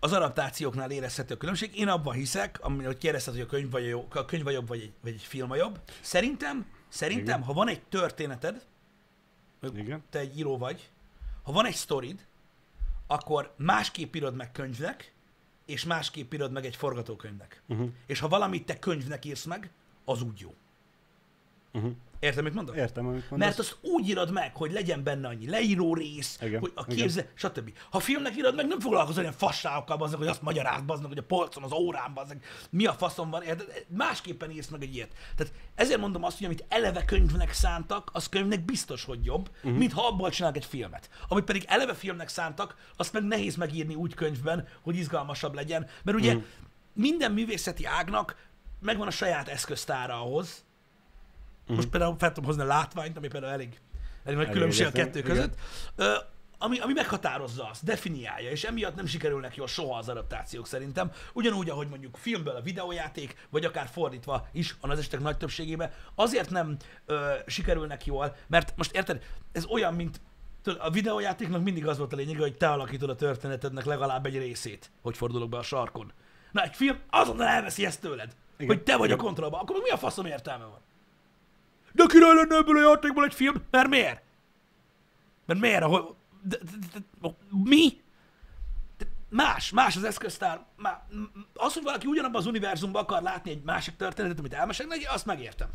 az adaptációknál érezhető a különbség. Én abban hiszek, ami, hogy kérdezted, hogy a könyv vagy, a jó, a könyv vagy jobb, vagy egy, vagy egy film a jobb. Szerintem, szerintem, Igen. ha van egy történeted, Igen. te egy író vagy, ha van egy sztorid, akkor másképp írod meg könyvnek, és másképp írod meg egy forgatókönyvnek. Uh-huh. És ha valamit te könyvnek írsz meg, az úgy jó. Uh-huh. Érted, mit mondok? Értem, amit mondasz. Mert azt úgy írod meg, hogy legyen benne annyi leíró rész, Igen, hogy a igen. képze, stb. Ha filmnek írod meg, nem foglalkozol ilyen fasságokkal, bazdmeg, hogy azt magyaráz, bazdmeg, hogy a polcon, az órán, bazdmeg, mi a faszom van, érted? Másképpen írsz meg egy ilyet. Tehát ezért mondom azt, hogy amit eleve könyvnek szántak, az könyvnek biztos, hogy jobb, Mhm. uh-huh. mint ha abból csinálnak egy filmet. Amit pedig eleve filmnek szántak, azt meg nehéz megírni úgy könyvben, hogy izgalmasabb legyen. Mert ugye Mhm. uh-huh. minden művészeti ágnak megvan a saját eszköztára ahhoz, most például fel tudom hozni a látványt, ami például elég, elég nagy különbség a kettő igen. között, ö, ami, ami meghatározza azt, definiálja, és emiatt nem sikerülnek jól soha az adaptációk szerintem. Ugyanúgy, ahogy mondjuk filmből a videójáték, vagy akár fordítva is, a az esetek nagy többségében, azért nem ö, sikerülnek jól, mert most érted, ez olyan, mint a videójátéknak mindig az volt a lényege, hogy te alakítod a történetednek legalább egy részét, hogy fordulok be a sarkon. Na, egy film azonnal elveszi ezt tőled, Igen. hogy te vagy Igen. a kontrollban, akkor mi a faszom értelme van? De király lenne ebből a játékból egy film? Mert miért? Mert miért? Ahol, de, de, de, de, mi? De más, más az eszköztár. Má, az, hogy valaki ugyanabban az univerzumban akar látni egy másik történetet, amit elmesélnek neki, azt megértem.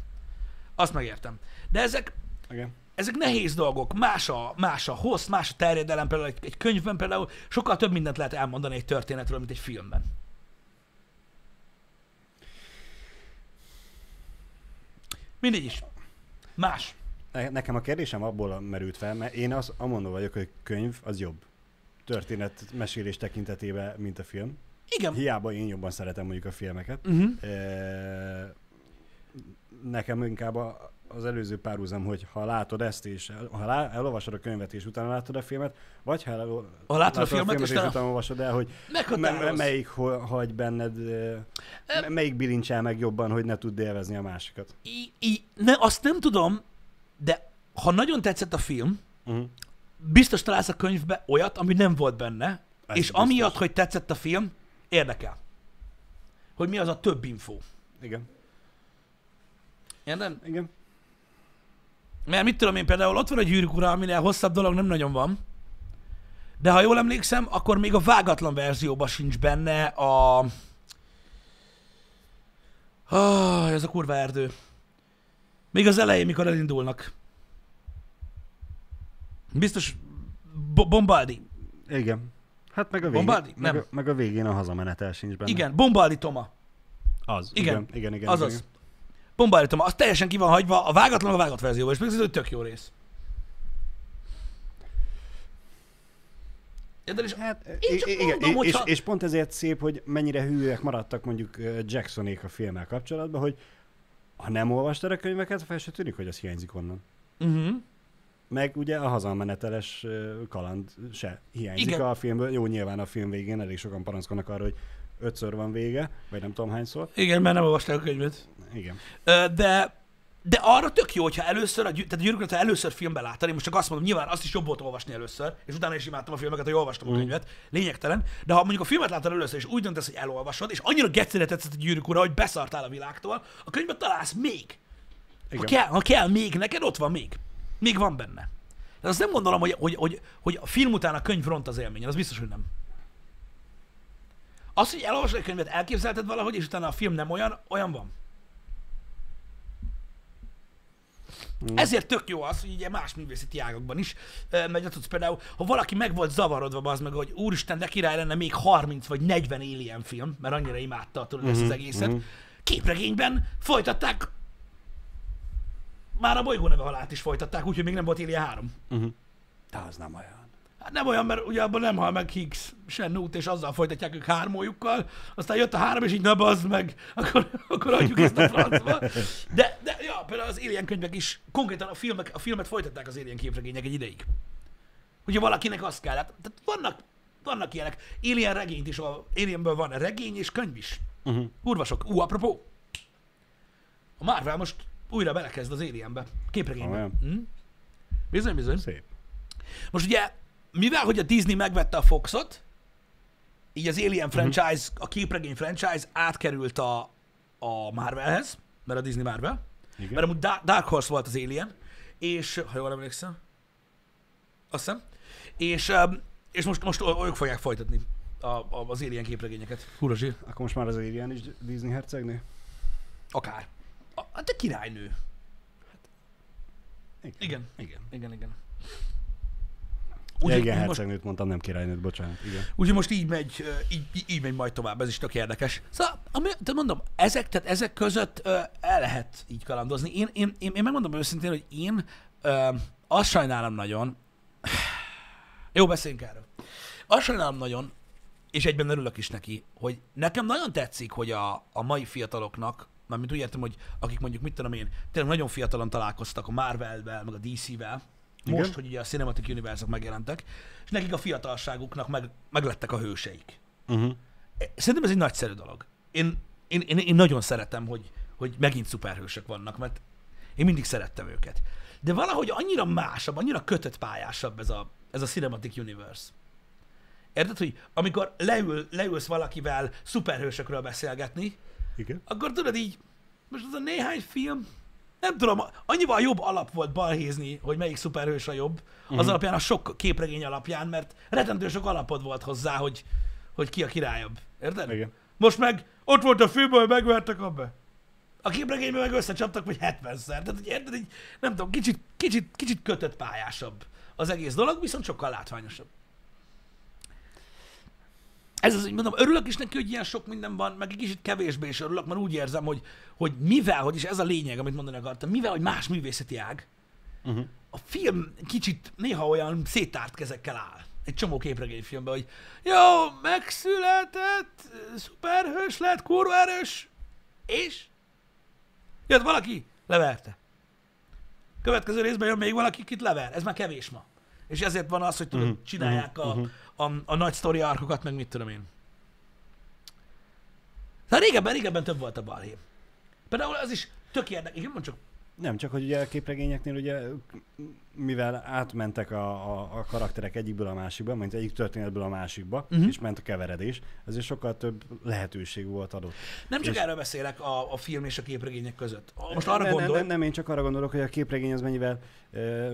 Azt megértem. De ezek, Igen. ezek nehéz dolgok, más a, más a hossz, más a terjedelem, például egy, egy könyvben például sokkal több mindent lehet elmondani egy történetről, mint egy filmben. Mindegy is. Más. Ne- Nekem a kérdésem abból merült fel, mert én az amondó vagyok, hogy könyv az jobb történet mesélés tekintetében, mint a film. Igen. Hiába én jobban szeretem mondjuk a filmeket. Uh-huh. E, nekem inkább a- az előző párhuzam, hogy ha látod ezt, és ha lá, elolvasod a könyvet, és utána látod a filmet, vagy ha, el, Ha látod a filmet, és és utána- olvasod el, hogy Meghatároz. melyik hagy benned, me- melyik bilincsel meg jobban, hogy ne tudd élvezni a másikat. I, I, ne, azt nem tudom, de ha nagyon tetszett a film, Uh-huh. biztos találsz a könyvbe olyat, ami nem volt benne, Ez és biztos. amiatt, hogy tetszett a film, érdekel. Hogy mi az a több info. Igen. Érted? Igen. Mert mit tudom én például, ott van a gyűrűk ura, aminél hosszabb dolog nem nagyon van. De ha jól emlékszem, akkor még a vágatlan verzióban sincs benne a... Ah, ez a kurva erdő. Még az elején, mikor elindulnak. Biztos Bo- Bombaldi. Igen. Hát meg a végén, Bombardi? meg, Nem. a, meg a végén a hazamenetel sincs benne. Igen, Bombaldi Toma. Az. Igen. Igen, igen, igen. Azaz. igen. Bombaldi Toma. Az teljesen ki van hagyva, a vágatlan a vágott verzióban, és még ez tök jó rész. Érted? És Hát, Én csak igen, mondom, és, hogyha- és pont ezért szép, hogy mennyire hűek maradtak mondjuk Jacksonék a filmmel kapcsolatban, hogy ha nem olvastad a könyveket, fel se tűnik, hogy az hiányzik onnan. Uh-huh. Meg ugye a hazameneteles kaland se hiányzik. Igen. a filmből. Jó, nyilván a film végén elég sokan panaszkodnak arra, hogy ötször van vége, vagy nem tudom hányszor. Igen, mert nem olvasták a könyvet. Igen. De, de arra tök jó, hogyha először, a, tehát a gyűrűk Urát, ha először filmben láttad, én most csak azt mondom, nyilván azt is jobb volt olvasni először, és utána is imádtam a filmeket, hogy olvastam a Mm. könyvet, lényegtelen, de ha mondjuk a filmet láttad először, és úgy döntesz, hogy elolvasod, és annyira gecére tetszett a gyűrűk ura, hogy beszartál a világtól, a könyvben találsz még. Ha Igen. kell, ha kell még neked, ott van még. Még van benne. De azt nem gondolom, hogy, hogy, hogy, hogy a film után a könyv ront az élményen, az biztos, hogy nem. Az, hogy elolvasod egy könyvet, elképzelted valahogy, és utána a film nem olyan, olyan van. Mm. Ezért tök jó az, hogy ugye más művészeti ágakban is, mert tudsz például, ha valaki meg volt zavarodva az meg, hogy úristen, de király lenne még 30 vagy 40 Alien film, mert annyira imádta tudod ezt az Mhm, egészet. mhm. Képregényben folytatták, már a bolygó neve halált is folytatták, úgyhogy még nem volt Alien 3. Uh-huh. De az nem olyan. Hát nem olyan, mert ugye abban nem hal meg Higgs, se Newt, és azzal folytatják ők hármójukkal, aztán jött a három, és így ne bazd meg, akkor, akkor adjuk ezt a francba. De, de ja, például az Alien könyvek is, konkrétan a, filmek, a filmet folytatták az Alien képregények egy ideig. Ugye valakinek azt kell, hát, tehát vannak, vannak ilyenek. Alien regényt is, Alienből van regény és könyv is. Uh-huh. Kurva sok. Ú, apropó. A Marvel most újra belekezd az Alienbe. Képregénybe. Hm? Bizony, bizony. Szép. Most ugye mivel, hogy a Disney megvette a Foxot, így az Mhm. Alien franchise, a képregény franchise átkerült a, a Marvelhez, mert a Disney Marvel, Igen. mert amúgy Da- Dark Horse volt az Alien, és, ha jól emlékszem, azt hiszem, és, és most, most ők fogják folytatni a, a, az Alien képregényeket. Húra zsír. Akkor most már az Alien is Disney hercegnő? Akár. A, hát de királynő. Igen. Igen. Igen. Igen, igen. Úgyhogy igen, most, hercegnőt mondtam, nem királynőt, bocsánat. Igen. úgyhogy most így megy, így, így- megy majd tovább, ez is tök érdekes. Szóval, ami, te mondom, ezek, tehát ezek között ö, el lehet így kalandozni. Én, én, én, én megmondom őszintén, hogy én ö, azt sajnálom nagyon, jó, beszéljünk erről. Azt sajnálom nagyon, és egyben örülök is neki, hogy nekem nagyon tetszik, hogy a, a mai fiataloknak, mármint úgy értem, hogy akik mondjuk, mit tudom én, tényleg nagyon fiatalon találkoztak a Marvel-vel, meg a DC-vel, Igen. most, hogy ugye a Cinematic Universe-ok megjelentek, és nekik a fiatalságuknak meg, meglettek a hőseik. Uh-huh. Szerintem ez egy nagyszerű dolog. Én, én, én, én nagyon szeretem, hogy, hogy megint szuperhősök vannak, mert én mindig szerettem őket. De valahogy annyira másabb, annyira kötött pályásabb ez a, ez a Cinematic Universe. Érted, hogy amikor leül, leülsz valakivel szuperhősökről beszélgetni, Igen. akkor tudod így, most az a néhány film, nem tudom, annyival jobb alap volt balhézni, hogy melyik szuperhős a jobb, az Mhm. alapján, a sok képregény alapján, mert rettentő sok alapod volt hozzá, hogy, hogy ki a királyabb. Érted? Igen. Most meg ott volt a filmben, hogy megvertek abba. A képregényben meg összecsaptak, vagy 70-szer. Tehát, hogy érted, így, nem tudom, kicsit, kicsit, kicsit kötött pályásabb az egész dolog, viszont sokkal látványosabb. Ez az, hogy mondom, örülök is neki, hogy ilyen sok minden van, meg egy kicsit kevésbé is örülök, mert úgy érzem, hogy, hogy mivel, hogy is ez a lényeg, amit mondani akartam, mivel, hogy más művészeti ág, Uh-huh. a film kicsit néha olyan széttárt kezekkel áll. Egy csomó képregényfilmben, hogy jó, megszületett, szuperhős lett, kurva erős, és jött valaki, leverte. Következő részben jön még valaki, kit lever. Ez már kevés ma. És ezért van az, hogy tudod, Mhm, csinálják mhm, a, mhm. A, a nagy sztori arkokat, meg mit tudom én. Tehát régebben, régebben több volt a balhé. Például az is tök érdekes, igen, csak. Nem, csak hogy ugye a képregényeknél ugye, mivel átmentek a, a, a karakterek egyikből a másikba, mint egyik történetből a másikba, uh-huh. és ment a keveredés, ezért sokkal több lehetőség volt adott. Nem csak És- erről beszélek a, a film és a képregények között. Most arra ne, gondolj, Ne, nem, nem, én csak arra gondolok, hogy a képregény az mennyivel ö,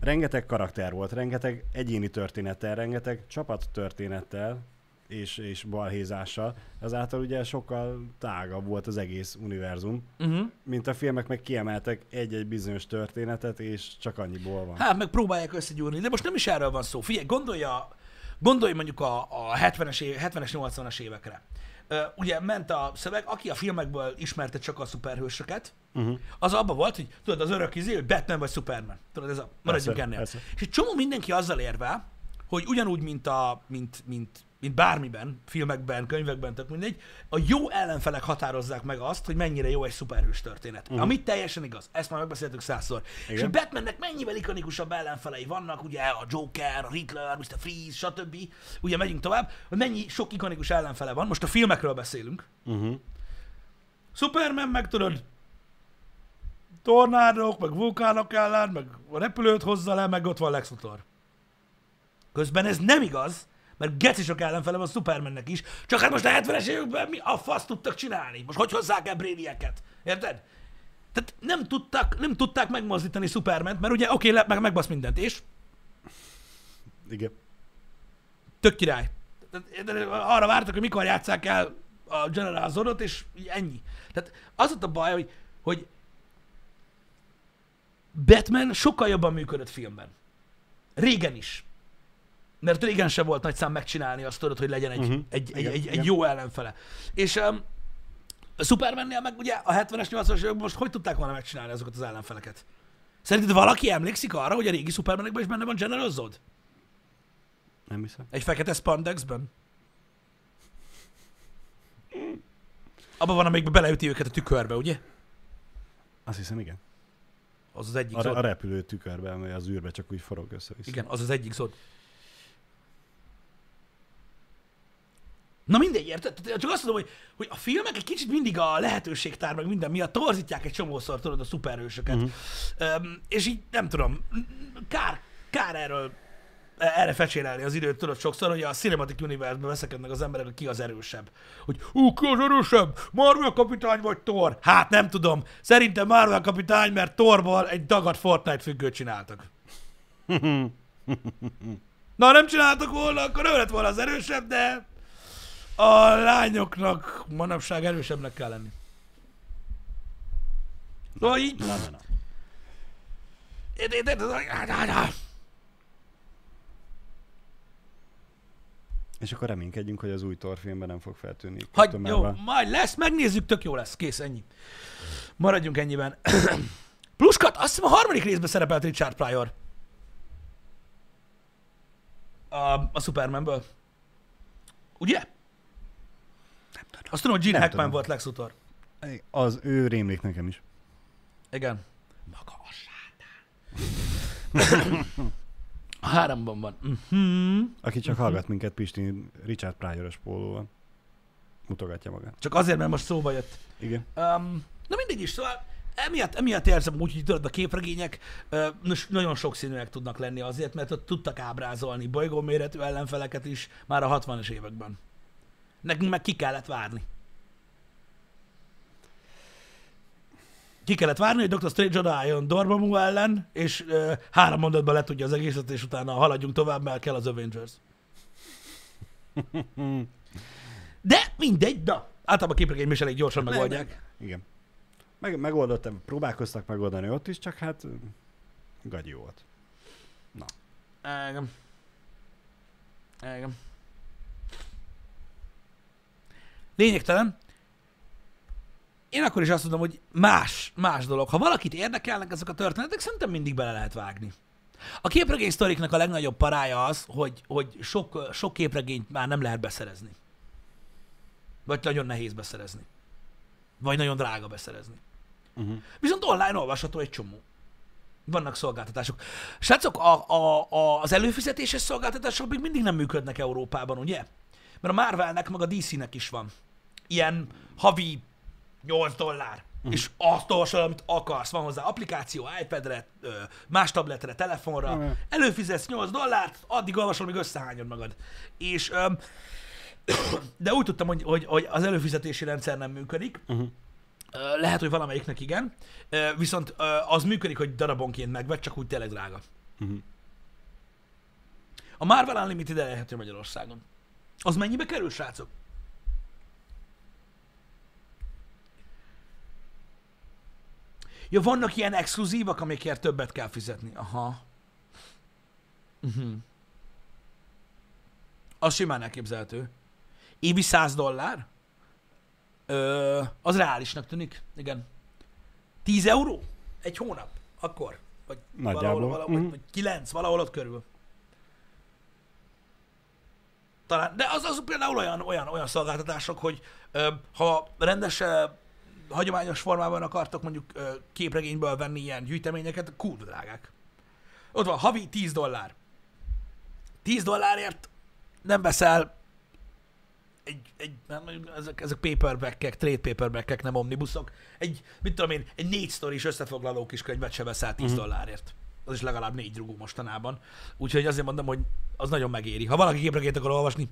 rengeteg karakter volt, rengeteg egyéni történettel, rengeteg csapattörténettel és, és balhézással, ezáltal ugye sokkal tágabb volt az egész univerzum, uh-huh. mint a filmek meg kiemeltek egy-egy bizonyos történetet, és csak annyiból van. hát meg próbálják összegyúrni, de most nem is erről van szó. Figyelj, gondolja, gondolj mondjuk a, a 70-es, év, 70-es, 80-as évekre. Uh, ugye ment a szöveg, aki a filmekből ismerte csak a szuperhősöket, Uh-huh. az abban volt, hogy tudod, az örök izé, hogy Batman vagy Superman. Tudod, ez a, maradjunk Persze, ennél. persze. És egy csomó mindenki azzal érve, hogy ugyanúgy, mint, a, mint, mint, mint bármiben, filmekben, könyvekben, tök mindegy, a jó ellenfelek határozzák meg azt, hogy mennyire jó egy szuperhős történet. Uh-huh. Amit teljesen igaz. Ezt már megbeszéltük százszor. És Igen. hogy Batmannek mennyivel ikonikusabb ellenfelei vannak, ugye a Joker, a Riddler, Mr. Freeze, stb. Ugye megyünk tovább, hogy mennyi sok ikonikus ellenfele van. Most a filmekről beszélünk. Uh-huh. Superman meg tudod, tornádok, meg vulkánok ellen, meg a repülőt hozza le, meg ott van Lex Luthor. Közben ez nem igaz, mert geci sok ellenfele van Supermannek is, csak hát most a 70-es években mi a fasz tudtak csinálni? Most hogy hozzák el Brainiac-et? Érted? Tehát nem tudták, nem tudták megmozdítani Superment, mert ugye oké, okay, meg, megbasz mindent, és Igen. tök király. Arra vártak, hogy mikor játsszák el a General Zodot, és ennyi. Tehát az ott a baj, hogy, hogy Batman sokkal jobban működött filmben. Régen is. Mert régen se volt nagy szám megcsinálni azt tudod, hogy legyen egy, uh-huh. egy, egy, Igen, egy, egy igen. jó ellenfele. És um, a Supermannél meg ugye a 70-es, 80-as években most hogy tudták volna megcsinálni azokat az ellenfeleket? Szerinted valaki emlékszik arra, hogy a régi Supermanekben is benne van General Zod? Nem hiszem. Egy fekete spandexben? Abban van, amikben beleüti őket a tükörbe, ugye? Azt hiszem, igen. Az az egyik A, zod. a repülő tükörbe, amely az űrbe csak úgy forog össze-vissza. Igen, az az egyik zod. Na mindegy, érted? Csak azt mondom, hogy, hogy a filmek egy kicsit mindig a lehetőségtár, meg minden miatt torzítják egy csomószor, tudod, a szuperhősöket. Mhm. Um, és így nem tudom, kár, kár erről erre fecsérelni az időt, tudod sokszor, hogy a Cinematic Universe-ben veszekednek az emberek, hogy ki az erősebb. Hogy ú, ki az erősebb? Marvel kapitány vagy Thor? Hát nem tudom. Szerintem Marvel kapitány, mert Thorból egy dagadt Fortnite függőt csináltak. Na, nem csináltak volna, akkor ő lett volna az erősebb, de a lányoknak manapság erősebbnek kell lenni. Szóval így... Na, na, na. És akkor reménykedjünk, hogy az új Thor filmben nem fog feltűnni. Hagy, jó, majd lesz, megnézzük, tök jó lesz, kész, ennyi. Maradjunk ennyiben. Pluskat, azt hiszem a harmadik részben szerepelt Richard Pryor. A, a Supermanből. Ugye? Azt tudom, hogy Gene Nem Hackman tudom. volt Lex Luthor. Az ő rémlik nekem is. Igen. Maga a sátán. Háromban van. Mhm. Aki csak hallgat minket, Pisti Richard Pryor-os pólóval. Mutogatja magát. Csak azért, mert most szóba jött. Igen. Um, na mindegy is, szóval emiatt, emiatt érzem úgy, hogy tudod, a képregények uh, nos, nagyon sokszínűek tudnak lenni azért, mert ott tudtak ábrázolni bolygóméretű ellenfeleket is már a 60-as években. Nekünk meg ki kellett várni. Ki kellett várni, hogy Dr. Strange odaálljon Dormammu ellen, és uh, három mondatban letudja az egészet, és utána haladjunk tovább, mert kell az Avengers. De mindegy, na. Általában a képregény is elég gyorsan megoldják. Igen. Meg, megoldottam, próbálkoztak megoldani ott is, csak hát gagyi volt. Igen. Igen. Lényegtelen. Én akkor is azt mondom, hogy más, más dolog. Ha valakit érdekelnek ezek a történetek, szerintem mindig bele lehet vágni. A képregény sztoriknak a legnagyobb parája az, hogy, hogy sok, sok képregényt már nem lehet beszerezni. Vagy nagyon nehéz beszerezni. Vagy nagyon drága beszerezni. Uh-huh. Viszont online olvasható egy csomó. Vannak szolgáltatások. Srácok, a, a, a, az előfizetéses szolgáltatások még mindig nem működnek Európában, ugye? Mert a Marvelnek, meg a DC-nek is van. Ilyen havi 8 dollár. Uh-huh. És azt olvasol, amit akarsz. Van hozzá applikáció, iPad-re, más tabletre, telefonra. Mhm. Előfizetsz 8 dollárt, addig olvasol, míg összehányod magad. És öm, de úgy tudtam, hogy, hogy, hogy az előfizetési rendszer nem működik. Uh-huh. Lehet, hogy valamelyiknek igen, viszont az működik, hogy darabonként megvett, csak úgy tényleg drága. Uh-huh. A Marvel Unlimited elérhető Magyarországon. Az mennyibe kerül, srácok? Ja, vannak ilyen exkluzívak, amikért többet kell fizetni. Aha. Uh-huh. Az simán elképzelhető. Évi 100 dollár? Ö, az reálisnak tűnik. Igen. 10 euró? Egy hónap? Akkor? Vagy Nagyjából. valahol, valahol, Mhm. vagy 9, valahol ott körül. Talán, de az, az például olyan, olyan, olyan szolgáltatások, hogy ö, ha rendes, hagyományos formában akartok mondjuk képregényből venni ilyen gyűjteményeket, kurva drágák. Ott van, havi 10 dollár. 10 dollárért nem veszel egy, egy ezek, ezek paperback-ek, trade paperback-ek, nem omnibuszok. Egy, mit tudom én, egy négy sztoris összefoglaló kis könyvet se veszel 10 Mhm. dollárért. Az is legalább négy rugó mostanában. Úgyhogy azért mondom, hogy az nagyon megéri. Ha valaki képregényt akar olvasni,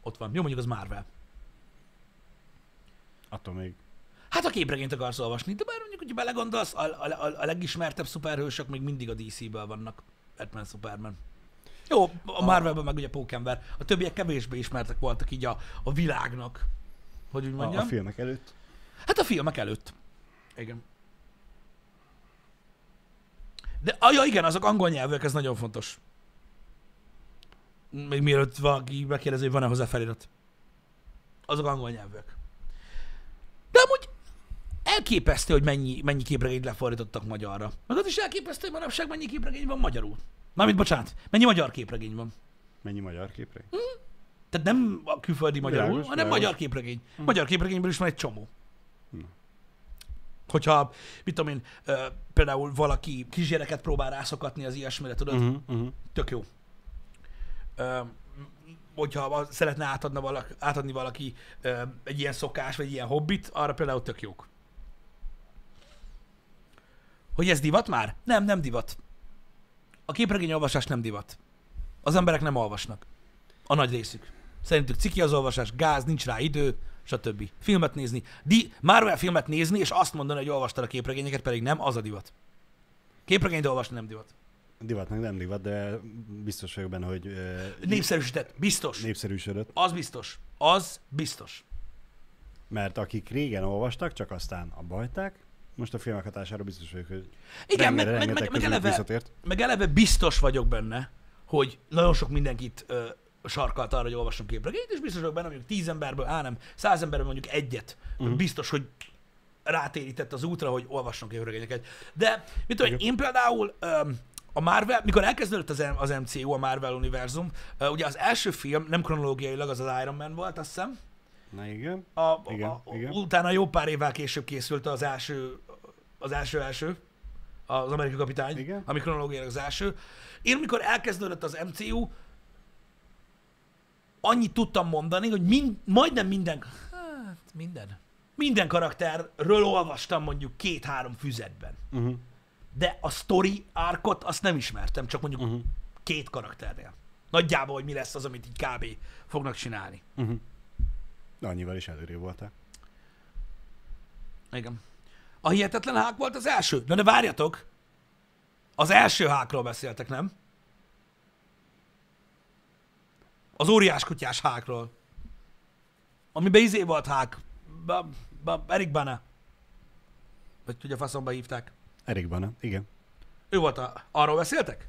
ott van. Jó, mondjuk az Marvel. Attól még. Hát a képregényt akarsz olvasni, de bár mondjuk, hogy belegondolsz, a, a, a, a legismertebb szuperhősök még mindig a DC-ből vannak. Batman, Superman. Jó, a Marvelben meg ugye Pókember. A többiek kevésbé ismertek voltak így a, a világnak. Hogy úgy A, mondjam. a filmek előtt. Hát a filmek előtt. Igen. De, ah, ja, igen, azok angol nyelvűek, ez nagyon fontos. Még mielőtt valaki megkérdezi, hogy van-e hozzá felirat. Azok angol nyelvűek. Elképesztő, hogy mennyi, mennyi képregényt lefordítottak magyarra. Meg az is elképesztő, hogy manapság mennyi képregény van magyarul. Mármint, bocsánat, mennyi magyar képregény van. Mennyi magyar képre? Tehát nem a külföldi magyarul, Világos, hanem világos. magyar képregény. Magyar képregényből is van egy csomó. Na. Hogyha, mit tudom én, ö, például valaki kisgyereket próbál rászokatni az ilyesmire, tudod, Uh-huh, uh-huh. tök jó. Ö, hogyha szeretne átadna valaki, átadni valaki ö, egy ilyen szokás, vagy egy ilyen hobbit, arra például tök jók. Hogy ez divat már? Nem, nem divat. A képregényolvasás nem divat. az emberek nem olvasnak. A nagy részük. Szerintük ciki az olvasás, gáz, nincs rá idő, stb. Filmet nézni. Di- Marvel filmet nézni, és azt mondani, hogy olvastad a képregényeket, pedig nem, az a divat. Képregényt olvasni nem divat. Divatnak nem divat, de biztos vagyok benne, hogy uh, Népszerűsített. Biztos. népszerűsödött. Az biztos. Az biztos. Mert akik régen olvastak, csak aztán abba hagyták, most a filmek hatására biztos vagyok, hogy Igen, meg, meg, meg, meg, eleve, visszatért. meg eleve biztos vagyok benne, hogy nagyon sok mindenkit ö, sarkalt arra, hogy olvasson képregényt, és biztos vagyok benne, hogy mondjuk tíz emberből, á nem, száz emberből mondjuk egyet, uh-huh. biztos, hogy rátérített az útra, hogy olvasson képregényeket. De, mit tudom, én, például öm, a Marvel, mikor elkezdődött az, M- az MCU, a Marvel univerzum, ö, ugye az első film, nem kronológiailag, az az Iron Man volt, azt hiszem, Na igen. a, a, Igen, a, igen. utána jó pár évvel később készült az első, az első első, az amerikai kapitány, Igen. ami kronológiailag az első. Én, mikor elkezdődött az MCU, annyit tudtam mondani, hogy mind, majdnem minden, hát minden, minden karakterről olvastam mondjuk két-három füzetben. Uh-huh. De a story árkot azt nem ismertem, csak mondjuk uh-huh. két karakternél. Nagyjából, hogy mi lesz az, amit így kb. fognak csinálni. Uh-huh. Annyival is előrébb voltál. Igen. A hihetetlen hák volt az első. Na de várjatok! Az első hákról beszéltek, nem? Az óriás kutyás hákról. Amiben izé volt hák. Ba, ba, Erik Bana. Vagy tudja, faszomba hívták. Erik Bana, igen. Ő volt a... Arról beszéltek?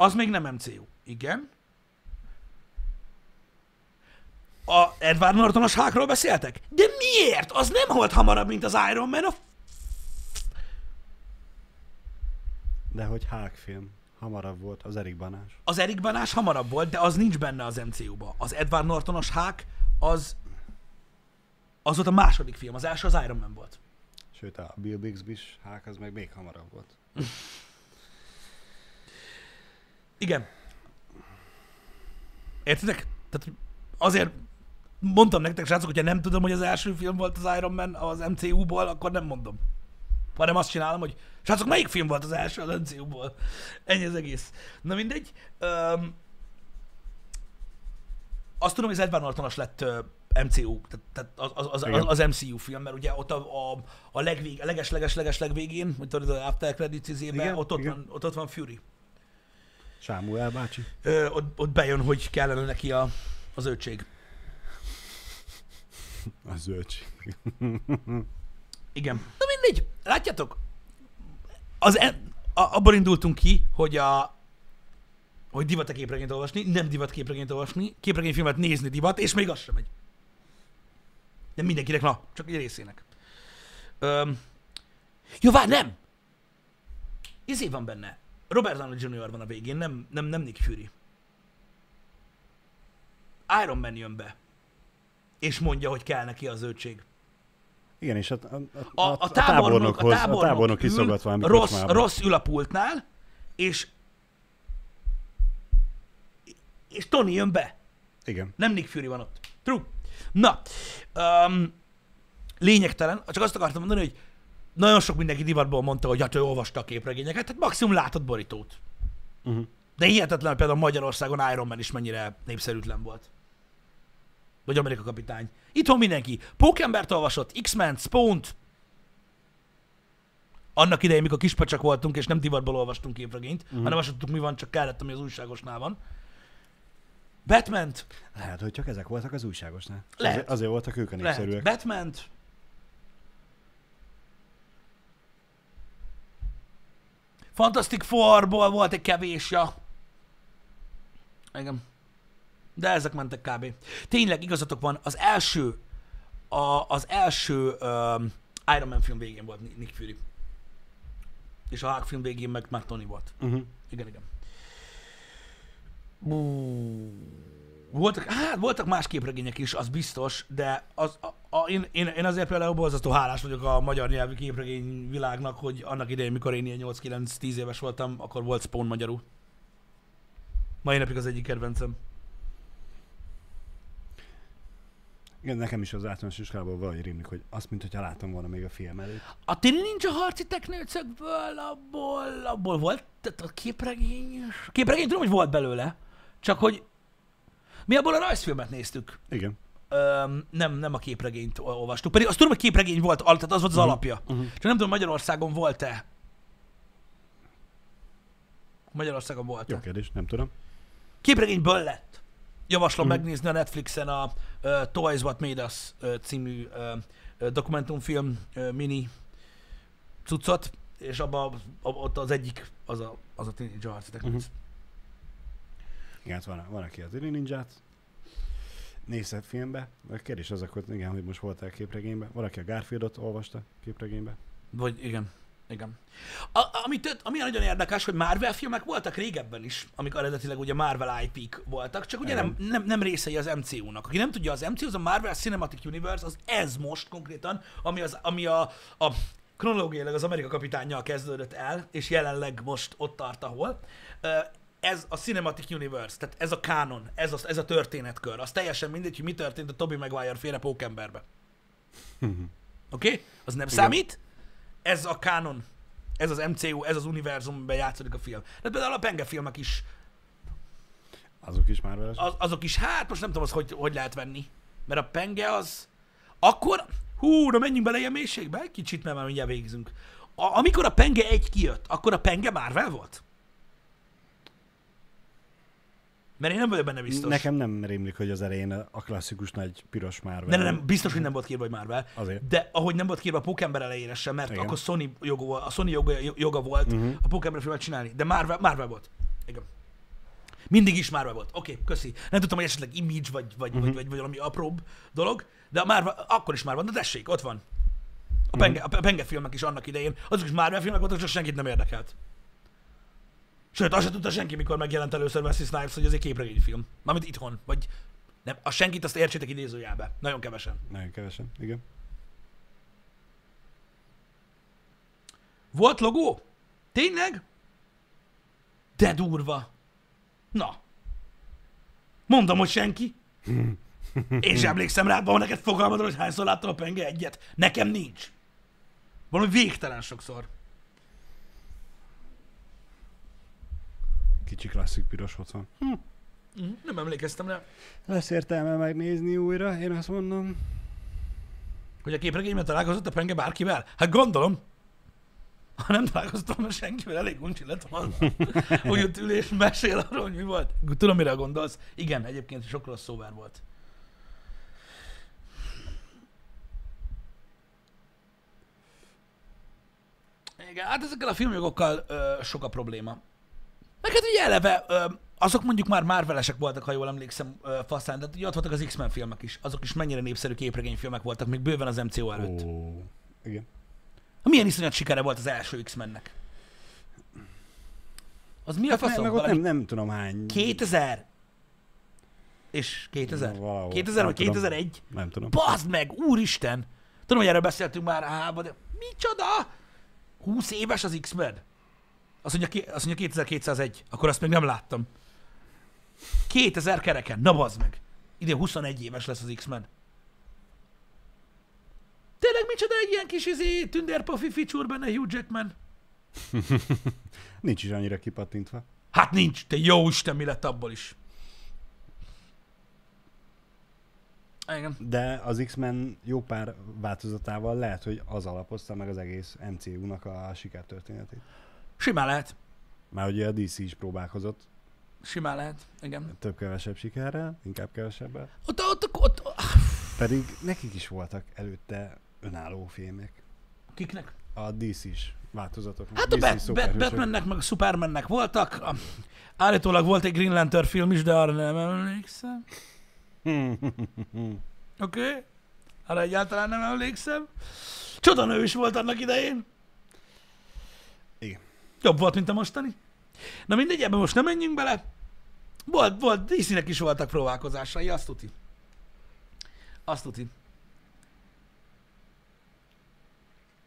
Az még nem MCU. Igen. A Edward Nortonos hákról beszéltek? De miért? Az nem volt hamarabb, mint az Iron Man. A... De hogy Hák film hamarabb volt az Erik Banás. Az Erik Banás hamarabb volt, de az nincs benne az MCU-ba. Az Edward Nortonos hák, az az volt a második film. Az első az Iron Man volt. Sőt, a Bill Bixby is Hák az meg még hamarabb volt. Igen. Értitek? Tehát azért mondtam nektek, srácok, hogyha nem tudom, hogy az első film volt az Iron Man az MCU-ból, akkor nem mondom. Hanem azt csinálom, hogy srácok, melyik film volt az első az MCU-ból? Ennyi az egész. Na mindegy. Um, azt tudom, hogy az Edward Nortonos lett uh, MCU, tehát, tehát az, az, az, az, MCU film, mert ugye ott a, a, a legvég, a leges-leges-leges legvégén, hogy tudod, az After Credits izében, ott, ott, van, ott, ott van Fury. Sámuel bácsi. Ö, ott, ott bejön, hogy kellene neki a, az ötség. A zöldség. Igen. Na mindegy, látjátok? Az en, a, abban indultunk ki, hogy a hogy divat a képregényt olvasni, nem divat képregényt olvasni, képregényfilmet nézni divat, és még az sem megy. Nem mindenkinek, na, csak egy részének. Öm, jó, várj, nem! Izé van benne. Robert Downey Jr. van a végén, nem, nem, nem Nick Fury. Iron Man jön be, és mondja, hogy kell neki az zöldség. Igen, és a, a, A, a, a, tábornok, a tábornok, a tábornok ül, iszogat valami rossz, kocsmába. rossz ül a pultnál, és és Tony jön be. Igen. Nem Nick Fury van ott. True. Na, um, lényegtelen, csak azt akartam mondani, hogy nagyon sok mindenki divatból mondta, hogy hát ő olvasta a képregényeket, tehát maximum látott borítót. Uh-huh. De hihetetlen, hogy például Magyarországon Iron Man is mennyire népszerűtlen volt. Vagy Amerika kapitány. Itthon mindenki. Pókembert olvasott, X-Men, Spawn-t. Annak idején, mikor kispacsak voltunk, és nem divatból olvastunk képregényt, uh-huh. hanem azt tudtuk, mi van, csak kellett, ami az újságosnál van. batman Lehet, hogy csak ezek voltak az újságosnál. Lehet. Azért, azért voltak ők a lehet. népszerűek. batman Fantastic Fourból volt egy kevés, ja. Igen. De ezek mentek kb. Tényleg igazatok van, az első, a, az első um, Iron Man film végén volt Nick Fury. És a Hulk film végén meg, meg Tony volt. Uh-huh. Igen, igen. Voltak, hát voltak más képregények is, az biztos, de az, a, a, én, én, én azért például borzasztó hálás vagyok a magyar nyelvű képregény világnak, hogy annak idején, mikor én ilyen 8-9-10 éves voltam, akkor volt Spawn magyarul. Mai napig az egyik kedvencem. Igen, nekem is az általános iskolában valahogy rémlik, hogy azt, mint hogyha láttam volna még a film előtt. A Tini Ninja harci teknőcökből, abból, abból volt, tehát a képregény... Képregény tudom, hogy volt belőle, csak hogy mi abból a rajzfilmet néztük. Igen. Öm, nem, nem a képregényt ol- olvastuk. Pedig azt tudom, hogy képregény volt, tehát az volt az alapja. Uh-huh. Csak nem tudom, Magyarországon volt-e. Magyarországon volt Jó kérdés, nem tudom. Képregényből lett. Javaslom Mhm. megnézni a Netflixen a uh, Toys What Made Us uh, című uh, dokumentumfilm uh, mini cuccot, és abban ott az egyik, az a, az a Teenage Mhm. uh-huh. Igen, hát van, van aki a Tini Ninját nézett filmbe. A kérdés az akkor, igen, hogy most voltál képregénybe. Valaki a Garfieldot olvasta képregénybe. Vagy igen. Igen. A, ami, tört, ami nagyon érdekes, hogy Marvel filmek voltak régebben is, amik eredetileg ugye Marvel IP-k voltak, csak ugye nem, nem, nem részei az MCU-nak. Aki nem tudja, az MCU, az a Marvel Cinematic Universe, az ez most konkrétan, ami, az, ami a, a kronológiailag az Amerika kapitánnyal kezdődött el, és jelenleg most ott tart, ahol. Ez a Cinematic Universe, tehát ez a kánon, ez a, ez a történetkör. Az teljesen mindegy, hogy mi történt a Tobey Maguire féle pókemberbe. Oké? Okay? Az nem számít. Ez a kánon. Ez az MCU, ez az univerzum, amiben játszódik a film. De például a Penge filmek is, Azok is már vele. az, azok is, hát most nem tudom, az hogy, hogy lehet venni. Mert a Penge az, akkor, hú, na menjünk bele ilyen mélységbe, egy kicsit, mert már mindjárt végzünk. A, amikor a Penge egy kijött, akkor a Penge Marvel volt? Mert én nem vagyok benne biztos. Nekem nem rémlik, hogy az elején a klasszikus nagy piros már. Nem, nem, nem, biztos, hogy nem volt kírva, hogy Marvel. Azért. De ahogy nem volt kírva a Pókember elejére sem, mert Igen. akkor Sony joga, volt- a Sony joga, joga volt Mhm. a Pókember filmet csinálni. De Marvel, Marvel volt. Igen. Mindig is Marvel volt. Oké, okay, köszi. Nem tudtam, hogy esetleg Image, vagy, vagy, Mhm. vagy, vagy, vagy valami apróbb dolog, de a Marvel, akkor is Marvel, de tessék, ott van. A Penge, a Penge filmek is annak idején, azok is Marvel filmek voltak, csak senkit nem érdekelt. Sőt, azt se tudta senki, mikor megjelent először Wesley Snipes, hogy ez egy képregényfilm. Mármint itthon, vagy nem, a senkit azt értsétek idézőjelbe. Nagyon kevesen. Nagyon kevesen, igen. Volt logó? Tényleg? De durva. Na. Mondom, hogy senki. Én sem emlékszem rá, van neked fogalmad, hogy hányszor láttam a penge egyet. Nekem nincs. Valami végtelen sokszor. Kicsi klasszik piros otthon. Mhm, Nem emlékeztem rá. Lesz értelme megnézni újra, én azt mondom. Hogy a képregényben találkozott a penge bárkivel? Hát gondolom. Ha nem találkoztam volna senkivel, elég uncsi lett volna. hogy ott ül és mesél arról, hogy mi volt. Tudom, mire gondolsz. Igen, egyébként sok rossz szóvár volt. Igen, hát ezekkel a filmjogokkal ö, sok a probléma. Meg hát ugye eleve, azok mondjuk már Marvelesek voltak, ha jól emlékszem, faszán, de ugye ott voltak az X-Men filmek is. Azok is mennyire népszerű képregényfilmek voltak, még bőven az MCU előtt. Ó, igen. Milyen iszonyat sikere volt az első X-Mennek? Az mi a Hát faszom? meg ott nem, nem tudom hány. 2000? És 2000? Valahol. 2000 Nem vagy tudom. 2001? Nem tudom. Bazd meg, úristen! Tudom, hogy erről beszéltünk már a de micsoda? 20 éves az X-Men? Azt mondja, azt mondja 2201, akkor azt még nem láttam. 2000 kereken, na bazd meg. Idén 21 éves lesz az X-Men. Tényleg micsoda egy ilyen kis izé, tündérpofi feature benne Hugh Jackman? Nincs is annyira kipattintva. Hát nincs, te jó Isten, mi lett abból is. Igen. De az X-Men jó pár változatával lehet, hogy az alapozta meg az egész MCU-nak a sikertörténetét. Simán lehet. Már ugye a DC is próbálkozott, Simán lehet. Igen. több-kevesebb sikerrel, inkább kevesebbel. Ott, ott, ott, ott, Pedig nekik is voltak előtte önálló filmek. kiknek? A DC is változatok. Hát a DC Bat-. Batmannek, meg a Supermannek voltak. A- Állítólag volt egy Green Lantern film is, de arra nem emlékszem. Oké? Okay? Arra egyáltalán nem emlékszem. Csodanő is volt annak idején. Jobb volt, mint a mostani. Na mindegy, ebben most nem menjünk bele. Volt, volt, DC-nek is voltak próbálkozásai, azt tuti. Azt tuti.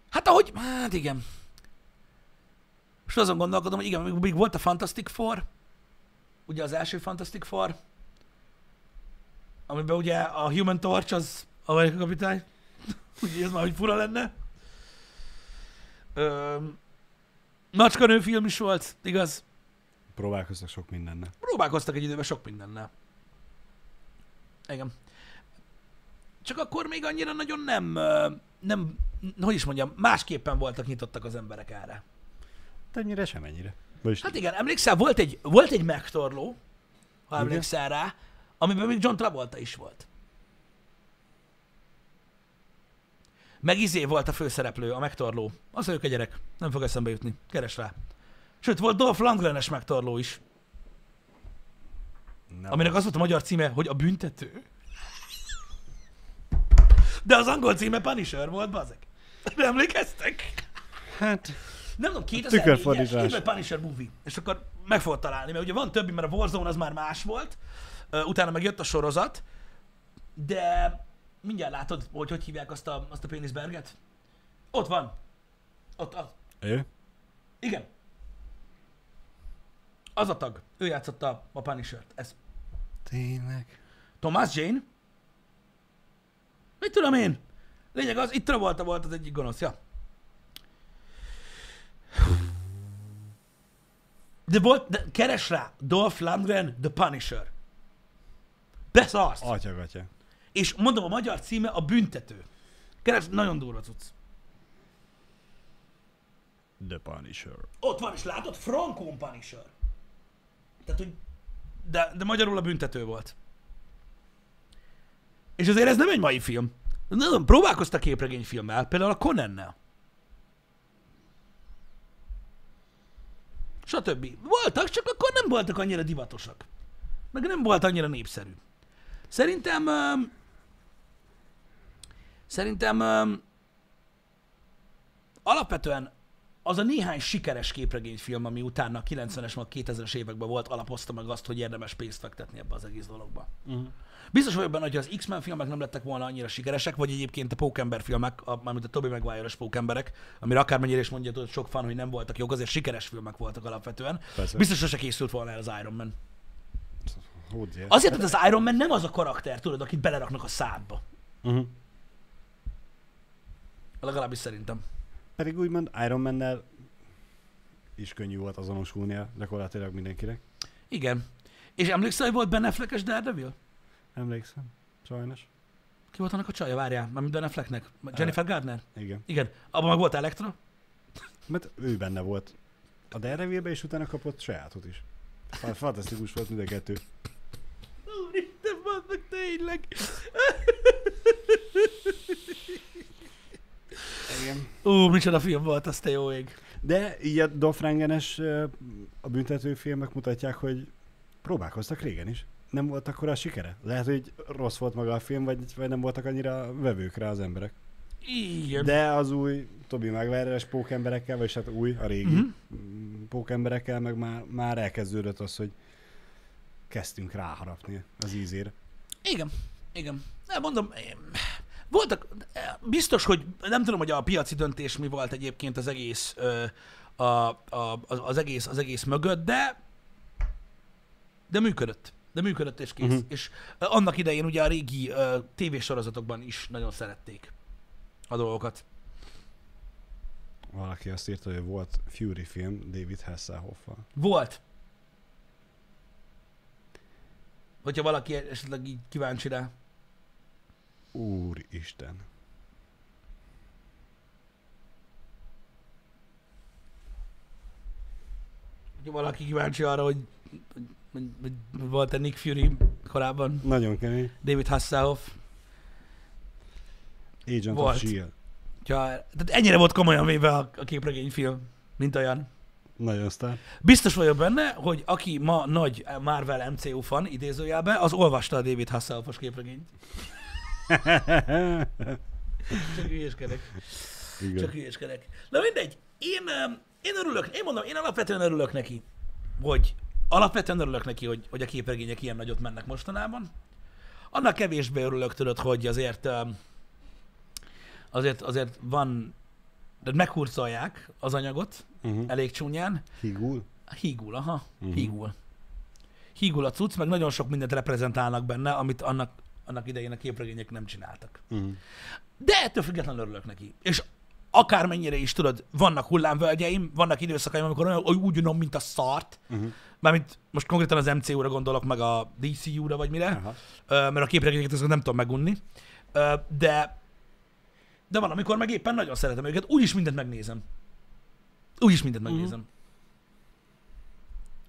Hát ahogy, hát igen. Most azon gondolkodom, hogy igen, még, volt a Fantastic Four, ugye az első Fantastic Four, amiben ugye a Human Torch az Amerika kapitány. Úgyhogy ez már hogy fura lenne. Öm, Macskanő film is volt, igaz? Próbálkoztak sok mindennel. Próbálkoztak egy időben sok mindennel. Igen. Csak akkor még annyira nagyon nem, nem, hogy is mondjam, másképpen voltak nyitottak az emberek erre. De ennyire sem ennyire. Vagyis Hát igen, emlékszel, volt egy, volt egy megtorló, ha emlékszel rá, amiben még John Travolta is volt. Meg izé volt a főszereplő, a megtorló. Az ők a gyerek. Nem fog eszembe jutni. Keres rá. Sőt, volt Dolph Lundgren-es megtorló is, nem aminek az volt a magyar címe, hogy a büntető. De az angol címe Punisher volt, bazeg. Nem emlékeztek? Hát, Nem tudom, 2004-es, Tükörfordítás. írd meg Punisher movie, és akkor meg fogod találni, mert ugye van többi, mert a Warzone az már más volt, utána meg jött a sorozat, de mindjárt látod, hogy hogy hívják azt a, azt a péniszberget? Ott van. Ott, az. ő? Igen. Az a tag. Ő játszotta a Punisher-t. Ez. Tényleg? Thomas Jane? Mit tudom én? Lényeg az, itt Travolta volt az egyik gonosz, ja. De volt, de keres rá, Dolph Lundgren, The Punisher. Beszarsz. Atyagatya. És mondom, a magyar címe a büntető. Keres, nagyon durva cucc. The Punisher. Ott van, és látod, Frankon Punisher. Tehát, hogy... De, de magyarul a büntető volt. És azért ez nem egy mai film. Nem, próbálkoztak képregényfilmmel, például a Conannel. Stb. Voltak, csak akkor nem voltak annyira divatosak. Meg nem volt annyira népszerű. Szerintem... Szerintem um, alapvetően az a néhány sikeres képregényfilm, ami utána a 90-es, meg 2000-es években volt, alapozta meg azt, hogy érdemes pénzt fektetni ebbe az egész dologba. Uh-huh. Biztos vagyok benne, hogy az X-Men filmek nem lettek volna annyira sikeresek, vagy egyébként a Pókember filmek, a, mármint a Tobey Maguire-os Pókemberek, amire akármennyire is mondja, hogy sok fan, hogy nem voltak jók, azért sikeres filmek voltak alapvetően. Persze. Biztos, hogy se készült volna el az Iron Man. Ugye? Azért, mert az Iron Man nem az a karakter, tudod, akit beleraknak a szádba. Uh-huh. Legalábbis szerintem. Pedig úgymond Iron Man-nel is könnyű volt azonosulnia gyakorlatilag mindenkinek. Igen. És emlékszel, hogy volt Ben Affleck-es Daredevil? Emlékszem. Sajnos. Ki volt annak a csaja, várjál, már Ben Afflecknek? Jennifer Gardner? Igen. Igen. Abban meg volt Elektra? Mert ő benne volt. A Daredevilbe és utána kapott sajátot is. Fa- Fantasztikus volt mind a kettő. Úristen, meg tényleg. Igen. Ú, micsoda film volt, az te jó ég. De így a Dofrangenes a büntetőfilmek mutatják, hogy próbálkoztak régen is. Nem volt akkor a sikere. Lehet, hogy rossz volt maga a film, vagy, vagy nem voltak annyira vevők rá az emberek. Igen. De az új Tobi Maguire-es pókemberekkel, vagy hát új, a régi Mhm. mm pókemberekkel, meg már, már elkezdődött az, hogy kezdtünk ráharapni az ízére. Igen. Igen. Nem, mondom, én- voltak, biztos, hogy nem tudom, hogy a piaci döntés mi volt egyébként az egész, ö, a, a, az, egész, az egész mögött, de de működött. De működött és kész. Uh-huh. És annak idején ugye a régi ö, tévésorozatokban is nagyon szerették a dolgokat. Valaki azt írta, hogy volt Fury film David Hasselhoff-val. Volt. Hogyha valaki esetleg így kíváncsi rá. Úristen. Valaki kíváncsi arra, hogy, hogy, hogy, hogy volt-e Nick Fury korábban, Nagyon kemény. David Hasselhoff. Agent Volt. of S.H.I.E.L.D. Ja, tehát ennyire volt komolyan véve a, a képregényfilm, mint olyan. Nagyon sztár. Biztos vagyok benne, hogy aki ma nagy Marvel MCU fan, idézőjelben, az olvasta a David Hasselhoffos képregényt. Csak hülyéskedek. Igen. Csak hülyéskedek. Na mindegy, én, én örülök, én mondom, én alapvetően örülök neki, hogy alapvetően örülök neki, hogy, hogy a képregények ilyen nagyot mennek mostanában. Annak kevésbé örülök, tudod, hogy azért azért, azért van, de meghurcolják az anyagot Uh-huh. elég csúnyán. Higul? Hígul, aha, Mhm. hígul. Hígul a cucc, meg nagyon sok mindent reprezentálnak benne, amit annak annak idején a képregények nem csináltak. Uh-huh. De ettől függetlenül örülök neki. És akármennyire is tudod, vannak hullámvölgyeim, vannak időszakaim, amikor olyan, hogy úgy unom, mint a szart, Uh-huh. mármint most konkrétan az MCU-ra gondolok, meg a DCU-ra, vagy mire, Aha. Ö, mert a képregényeket azokat nem tudom megunni, de de van, amikor meg éppen nagyon szeretem őket, úgyis mindent megnézem. Úgyis mindent Mhm. megnézem.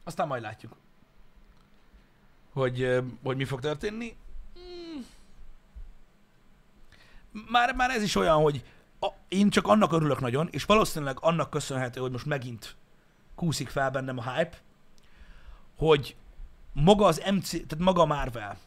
Aztán majd látjuk, hogy, hogy mi fog történni. Mm. Már, már ez is olyan, hogy a, én csak annak örülök nagyon, és valószínűleg annak köszönhető, hogy most megint kúszik fel bennem a hype, hogy maga az MC, tehát maga Marvel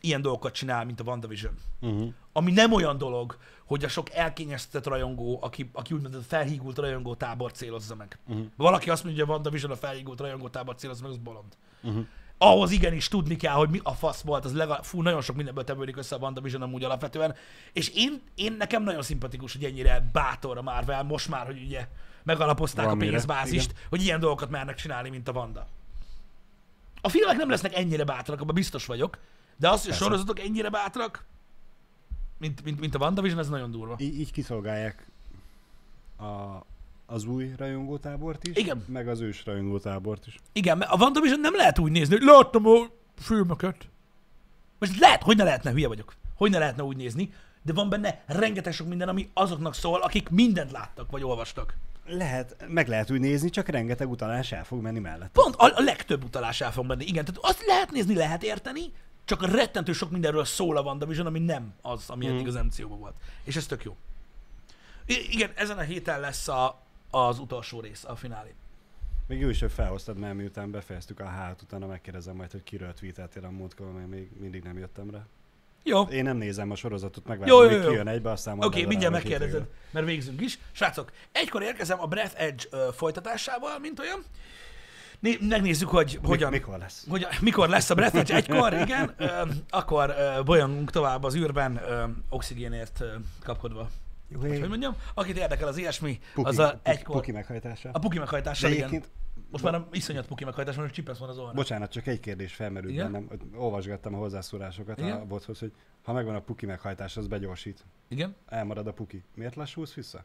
ilyen dolgokat csinál, mint a WandaVision. Uh-huh. Ami nem olyan dolog, hogy a sok elkényeztetett rajongó, aki, aki úgymond a felhígult rajongó tábor célozza meg. Uh-huh. Valaki azt mondja, hogy a WandaVision a felhígult rajongó tábor célozza meg, az bolond. Uh-huh. Ahhoz igenis tudni kell, hogy mi a fasz volt, az legalább, fú, nagyon sok mindenből tevődik össze a WandaVision amúgy alapvetően, és én, én nekem nagyon szimpatikus, hogy ennyire bátor a Marvel, most már, hogy ugye megalapozták Valamire, a pénzbázist, igen. hogy ilyen dolgokat mernek csinálni, mint a Wanda. A filmek nem lesznek ennyire bátrak, abban biztos vagyok, de az, hogy a sorozatok ennyire bátrak, mint, mint, mint a WandaVision, ez nagyon durva. Így, így kiszolgálják a, az új rajongótábort is, Igen. meg az ős rajongótábort is. Igen, mert a WandaVision nem lehet úgy nézni, hogy láttam a filmeket. Most lehet, hogy ne lehetne, hülye vagyok. Hogy ne lehetne úgy nézni, de van benne rengeteg sok minden, ami azoknak szól, akik mindent láttak, vagy olvastak. Lehet, meg lehet úgy nézni, csak rengeteg utalás el fog menni mellett. Pont a, a legtöbb utalás el fog menni. Igen, tehát azt lehet nézni, lehet érteni, csak rettentő sok mindenről szól a WandaVision, ami nem az, ami eddig az MCU-ban volt. És ez tök jó. I- igen, ezen a héten lesz a, az utolsó rész, a finálé. Még jó is, hogy felhoztad, mert miután befejeztük a hát, utána megkérdezem majd, hogy kiről tweeteltél a múltkor, mert még mindig nem jöttem rá. Jó, Én nem nézem a sorozatot, Jó, megvárom, jó, hogy jó. kijön egybe, aztán Oké, okay, mindjárt megkérdezed, mert végzünk is. Srácok, egykor érkezem a Breath Edge ö, folytatásával, mint olyan. Né- megnézzük, hogy hogyan, Mi, mikor lesz? hogy mikor lesz a Breath Edge egykor, igen. Ö, akkor ö, bolyongunk tovább az űrben, ö, oxigénért ö, kapkodva. Hogy mondjam, akit érdekel az ilyesmi, Puki, az a puki, egykor... puki meghajtása. A puki De meghajtással, igen. egyébként, Most már nem iszonyat puki meghajtás, mert csipesz van az orra. bocsánat, csak egy kérdés felmerült Igen? bennem. Olvasgattam a hozzászólásokat Igen? a bothoz, hogy ha megvan a puki meghajtás, az begyorsít. Igen? Elmarad a puki. Miért lassulsz vissza?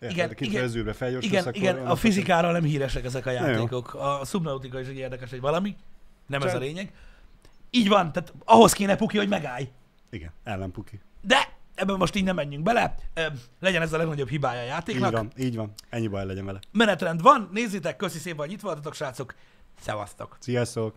Érted? Igen, igen, igen, felgyorsulsz, Igen, akkor igen, a fizikáról nem híresek ezek a jó. játékok. A szubnautika is egy érdekes egy valami. Nem ez Csak- a lényeg. Így van, tehát ahhoz kéne puki, hogy megállj. Igen, ellenpuki. De ebben most így nem menjünk bele. Legyen ez a legnagyobb hibája a Így játéknak. van, így van. Ennyi baj legyen vele. Menetrend van, nézzétek, köszi szépen, hogy itt voltatok, srácok. Szevasztok! Sziasztok!